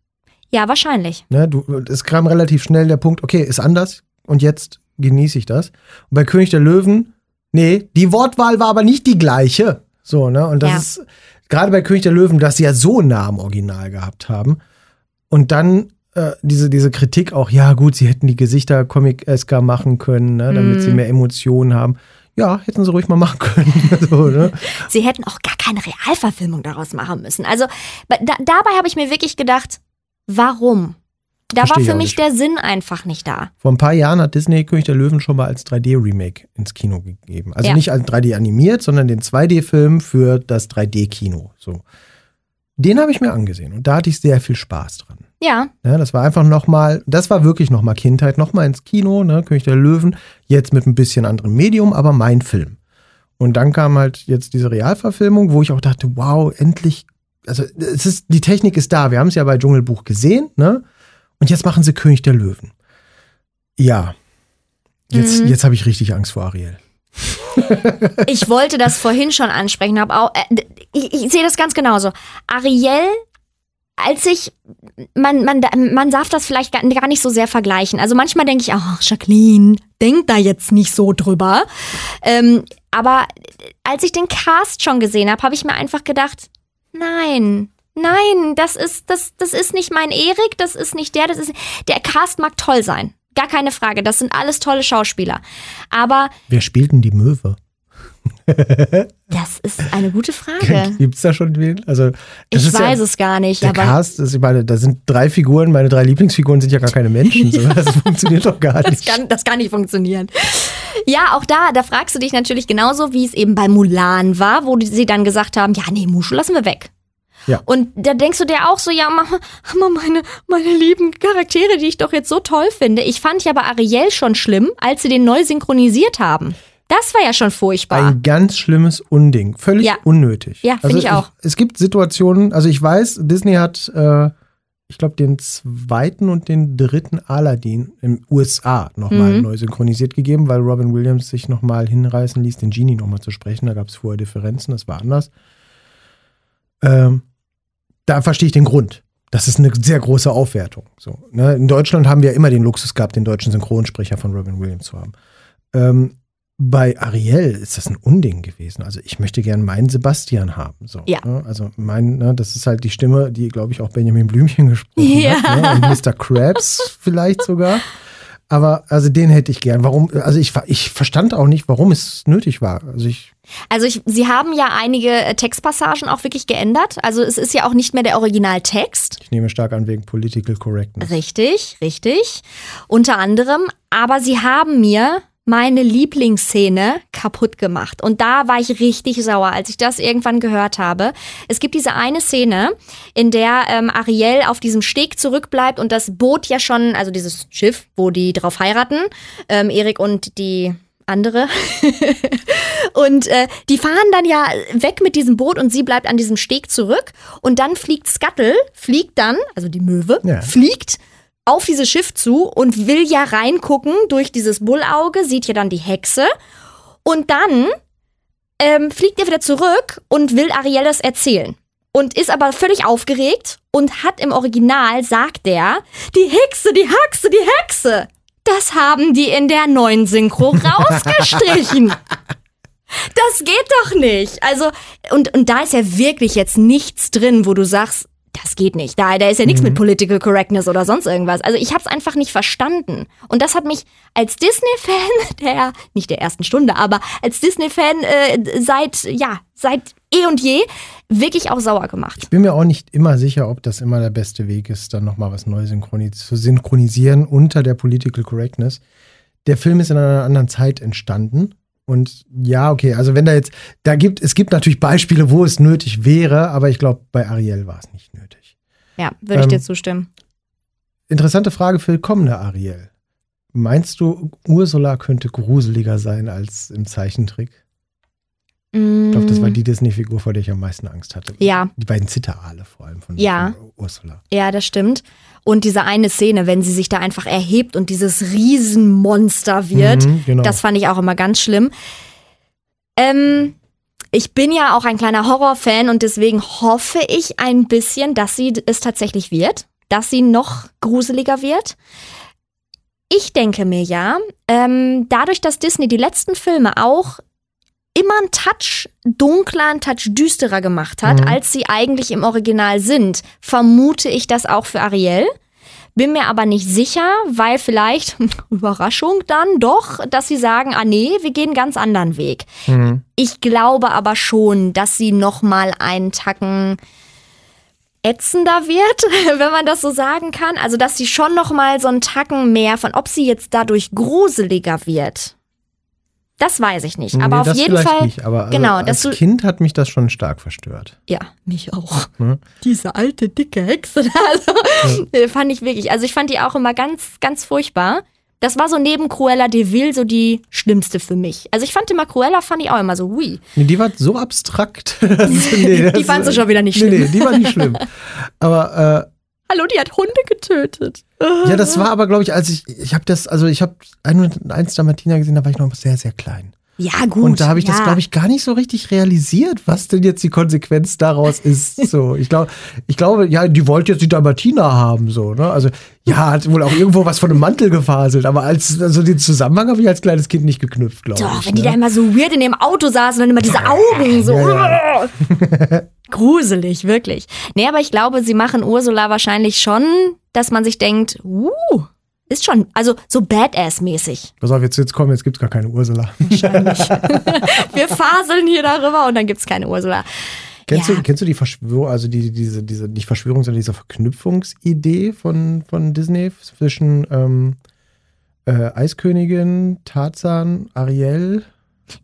Ja, wahrscheinlich. Ne, du, es kam relativ schnell der Punkt, okay, ist anders und jetzt genieße ich das. Und bei König der Löwen, nee, die Wortwahl war aber nicht die gleiche. So, ne? Und das Ja. ist gerade bei König der Löwen, dass sie ja so nah am Original gehabt haben. Und dann äh, diese, diese Kritik auch, ja, gut, sie hätten die Gesichter comic-esker machen können, ne, damit Mhm. sie mehr Emotionen haben. Ja, hätten sie ruhig mal machen können. [LAUGHS] so, ne? Sie hätten auch gar keine Realverfilmung daraus machen müssen. Also da, dabei habe ich mir wirklich gedacht, warum? Da Versteh war für mich nicht. der Sinn einfach nicht da. Vor ein paar Jahren hat Disney König der Löwen schon mal als 3D-Remake ins Kino gegeben. Also Ja. nicht als 3D animiert, sondern den 2D-Film für das 3D-Kino. So. Den habe ich mir angesehen und da hatte ich sehr viel Spaß dran. Ja, Ja, das war einfach nochmal, das war wirklich nochmal Kindheit, nochmal ins Kino, ne, König der Löwen, jetzt mit ein bisschen anderem Medium, aber mein Film. Und dann kam halt jetzt diese Realverfilmung, wo ich auch dachte, wow, endlich, also es ist, die Technik ist da. Wir haben es ja bei Dschungelbuch gesehen, ne? Und jetzt machen sie König der Löwen. Ja. Jetzt, Mhm. jetzt habe ich richtig Angst vor Ariel. ich wollte das vorhin schon ansprechen, habe auch, äh, ich, ich sehe das ganz genauso. Ariel, als ich, man, man, man darf das vielleicht gar nicht so sehr vergleichen. Also manchmal denke ich, ach, Jacqueline, denk da jetzt nicht so drüber. Ähm, aber als ich den Cast schon gesehen habe, habe ich mir einfach gedacht, nein, nein, das ist, das, das ist nicht mein Erik, das ist nicht der, das ist, der Cast mag toll sein. Gar keine Frage, das sind alles tolle Schauspieler. Aber Wer spielt denn die Möwe? [LAUGHS] Das ist eine gute Frage. Gibt es da schon wen? Also, das Ich weiß ja, es gar nicht, Der aber Cast, ist, ich meine, da sind drei Figuren, meine drei Lieblingsfiguren sind ja gar keine Menschen. So. [LAUGHS] Das funktioniert doch gar das nicht. kann, das kann nicht funktionieren. Ja, auch da, da fragst du dich natürlich genauso, wie es eben bei Mulan war, wo sie dann gesagt haben, ja, nee, Mushu lassen wir weg. Ja. Und da denkst du dir auch so, ja, Mama, Mama, meine, meine lieben Charaktere, die ich doch jetzt so toll finde. Ich fand ja bei Ariel schon schlimm, als sie den neu synchronisiert haben. Das war ja schon furchtbar. Ein ganz schlimmes Unding. Völlig Ja. unnötig. Ja, finde ich auch. Es, gibt Situationen, also ich weiß, Disney hat, äh, ich glaube, den zweiten und den dritten Aladdin im USA nochmal Mhm. neu synchronisiert gegeben, weil Robin Williams sich nochmal hinreißen ließ, den Genie nochmal zu sprechen. Da gab es vorher Differenzen, das war anders. Ähm, da verstehe ich den Grund. Das ist eine sehr große Aufwertung. So, ne? In Deutschland haben wir immer den Luxus gehabt, den deutschen Synchronsprecher von Robin Williams zu haben. Ähm, bei Ariel ist das ein Unding gewesen. Also ich möchte gern meinen Sebastian haben. So, Ja. ne? Also mein, ne, das ist halt die Stimme, die, glaube ich, auch Benjamin Blümchen gesprochen Ja. hat. Ne? Und Mr. Krabs [LAUGHS] vielleicht sogar. Aber also den hätte ich gern. Warum? Also ich, ich verstand auch nicht, warum es nötig war. Also ich, Also ich, sie haben ja einige äh, Textpassagen auch wirklich geändert. Also es ist ja auch nicht mehr der Originaltext. ich nehme stark an wegen Political Correctness. Richtig, richtig. Unter anderem. Aber sie haben mir meine Lieblingsszene kaputt gemacht. Und da war ich richtig sauer, als ich das irgendwann gehört habe. Es gibt diese eine Szene, in der ähm, Ariel auf diesem Steg zurückbleibt und das Boot ja schon, also dieses Schiff, wo die drauf heiraten, ähm, Erik und die andere. [LAUGHS] und äh, die fahren dann ja weg mit diesem Boot und sie bleibt an diesem Steg zurück. Und dann fliegt Scuttle, fliegt dann, also die Möwe, Ja. fliegt auf dieses Schiff zu und will ja reingucken durch dieses Bullauge, sieht ja dann die Hexe. Und dann ähm, fliegt er wieder zurück und will Ariel das erzählen. Und ist aber völlig aufgeregt und hat im Original, sagt er, die Hexe, die Hexe, die Hexe. Das haben die in der neuen Synchro rausgestrichen. Das geht doch nicht. Also, und, und da ist ja wirklich jetzt nichts drin, wo du sagst, das geht nicht. Da, da ist ja nichts mit Political Correctness oder sonst irgendwas. Also ich habe es einfach nicht verstanden. Und das hat mich als Disney-Fan [LAUGHS] der, nicht der ersten Stunde, aber als Disney-Fan äh, seit, ja, seit eh und je wirklich auch sauer gemacht. Ich bin mir auch nicht immer sicher, ob das immer der beste Weg ist, dann nochmal was Neues zu synchronisieren unter der Political Correctness. Der Film ist in einer anderen Zeit entstanden. Und ja, okay, also wenn da jetzt, da gibt, es gibt natürlich Beispiele, wo es nötig wäre, aber ich glaube, bei Ariel war es nicht nötig. Ja, würde ich Ähm, dir zustimmen. Interessante Frage für kommende Ariel. Meinst du, Ursula könnte gruseliger sein als im Zeichentrick? Ich glaube, das war die Disney-Figur, vor der ich am meisten Angst hatte. Mm. Ja. Die beiden Zitteraale vor allem von, Ja. von Ursula. Ja, das stimmt. Und diese eine Szene, wenn sie sich da einfach erhebt und dieses Riesenmonster wird, Mhm, genau. das fand ich auch immer ganz schlimm. Ähm, ich bin ja auch ein kleiner Horrorfan und deswegen hoffe ich ein bisschen, dass sie es tatsächlich wird, dass sie noch gruseliger wird. Ich denke mir ja, ähm, dadurch, dass Disney die letzten Filme auch immer einen Touch dunkler, einen Touch düsterer gemacht hat, Mhm. als sie eigentlich im Original sind, vermute ich das auch für Ariel. Bin mir aber nicht sicher, weil vielleicht, [LAUGHS] Überraschung dann doch, dass sie sagen, ah nee, wir gehen einen ganz anderen Weg. Mhm. Ich glaube aber schon, dass sie noch mal einen Tacken ätzender wird, [LAUGHS] wenn man das so sagen kann. Also, dass sie schon noch mal so einen Tacken mehr von, ob sie jetzt dadurch gruseliger wird. Das weiß ich nicht. Aber Nee, auf das jeden Fall. Nicht, aber also genau, als du- Kind hat mich das schon stark verstört. Ja, mich auch. Mhm. Diese alte, dicke Hexe. Also, äh, [LAUGHS] fand ich wirklich. Also, ich fand die auch immer ganz, ganz furchtbar. Das war so neben Cruella de Vil so die schlimmste für mich. Also, ich fand immer Cruella, fand ich auch immer so, hui. Nee, die war so abstrakt. [LAUGHS] Das ist- nee, das- Die fandst du schon wieder nicht Nee, schlimm. nee, die war nicht schlimm. [LAUGHS] Aber Hallo, die hat Hunde getötet. ja, das war aber, glaube ich, als ich, ich habe das, also ich habe eins der Martina gesehen, da war ich noch sehr, sehr klein. Ja, gut. Und da habe ich das, ja. glaube ich, gar nicht so richtig realisiert, was denn jetzt die Konsequenz daraus ist. [LAUGHS] So, ich glaube, ich glaube, ja, die wollte jetzt die Dalmatiner haben, so, ne? Also, ja, hat wohl auch irgendwo was von einem Mantel gefaselt, aber als, also den Zusammenhang habe ich als kleines Kind nicht geknüpft, glaube Doch, ich. wenn die ne? da immer so weird in dem Auto saßen und dann immer diese Augen so. Ja, [LAUGHS] [LAUGHS] Gruselig, wirklich. Nee, aber ich glaube, sie machen Ursula wahrscheinlich schon, dass man sich denkt, uh, Ist schon, also so Badass-mäßig. Pass auf, jetzt, jetzt komm, jetzt gibt's gar keine Ursula. [LAUGHS] Wir faseln hier darüber und dann gibt's keine Ursula. Kennst, Ja. du, kennst du die Verschwörung, also die, diese, diese, nicht Verschwörung, sondern diese Verknüpfungsidee von, von Disney zwischen ähm, äh, Eiskönigin, Tarzan, Ariel?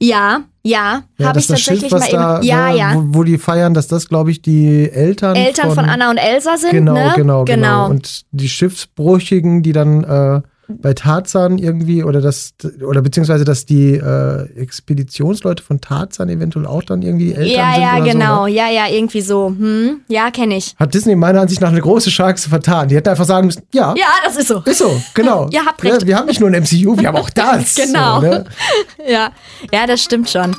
Ja, ja, habe ich das tatsächlich Schiff, was mal eben. da, ja, ne, ja. Wo, wo die feiern, dass das, glaube ich, die Eltern, Eltern von, Anna und Elsa sind, Genau, ne? genau, genau. Und die Schiffsbrüchigen, die dann äh, bei Tarzan irgendwie oder das oder beziehungsweise dass die äh, Expeditionsleute von Tarzan eventuell auch dann irgendwie die Eltern ja, sind ja, oder genau. So, ne? Ja, ja, irgendwie so. Hm? Ja, kenne ich. Hat Disney meiner Ansicht nach eine große Chance vertan. Die hätten einfach sagen müssen, ja, Ja, das ist so. ist so, genau. [LAUGHS] Ihr habt recht. Ja, wir haben nicht nur ein MCU, wir haben auch [LAUGHS] das. Genau. So, ne? [LAUGHS] Ja, ja, das stimmt schon.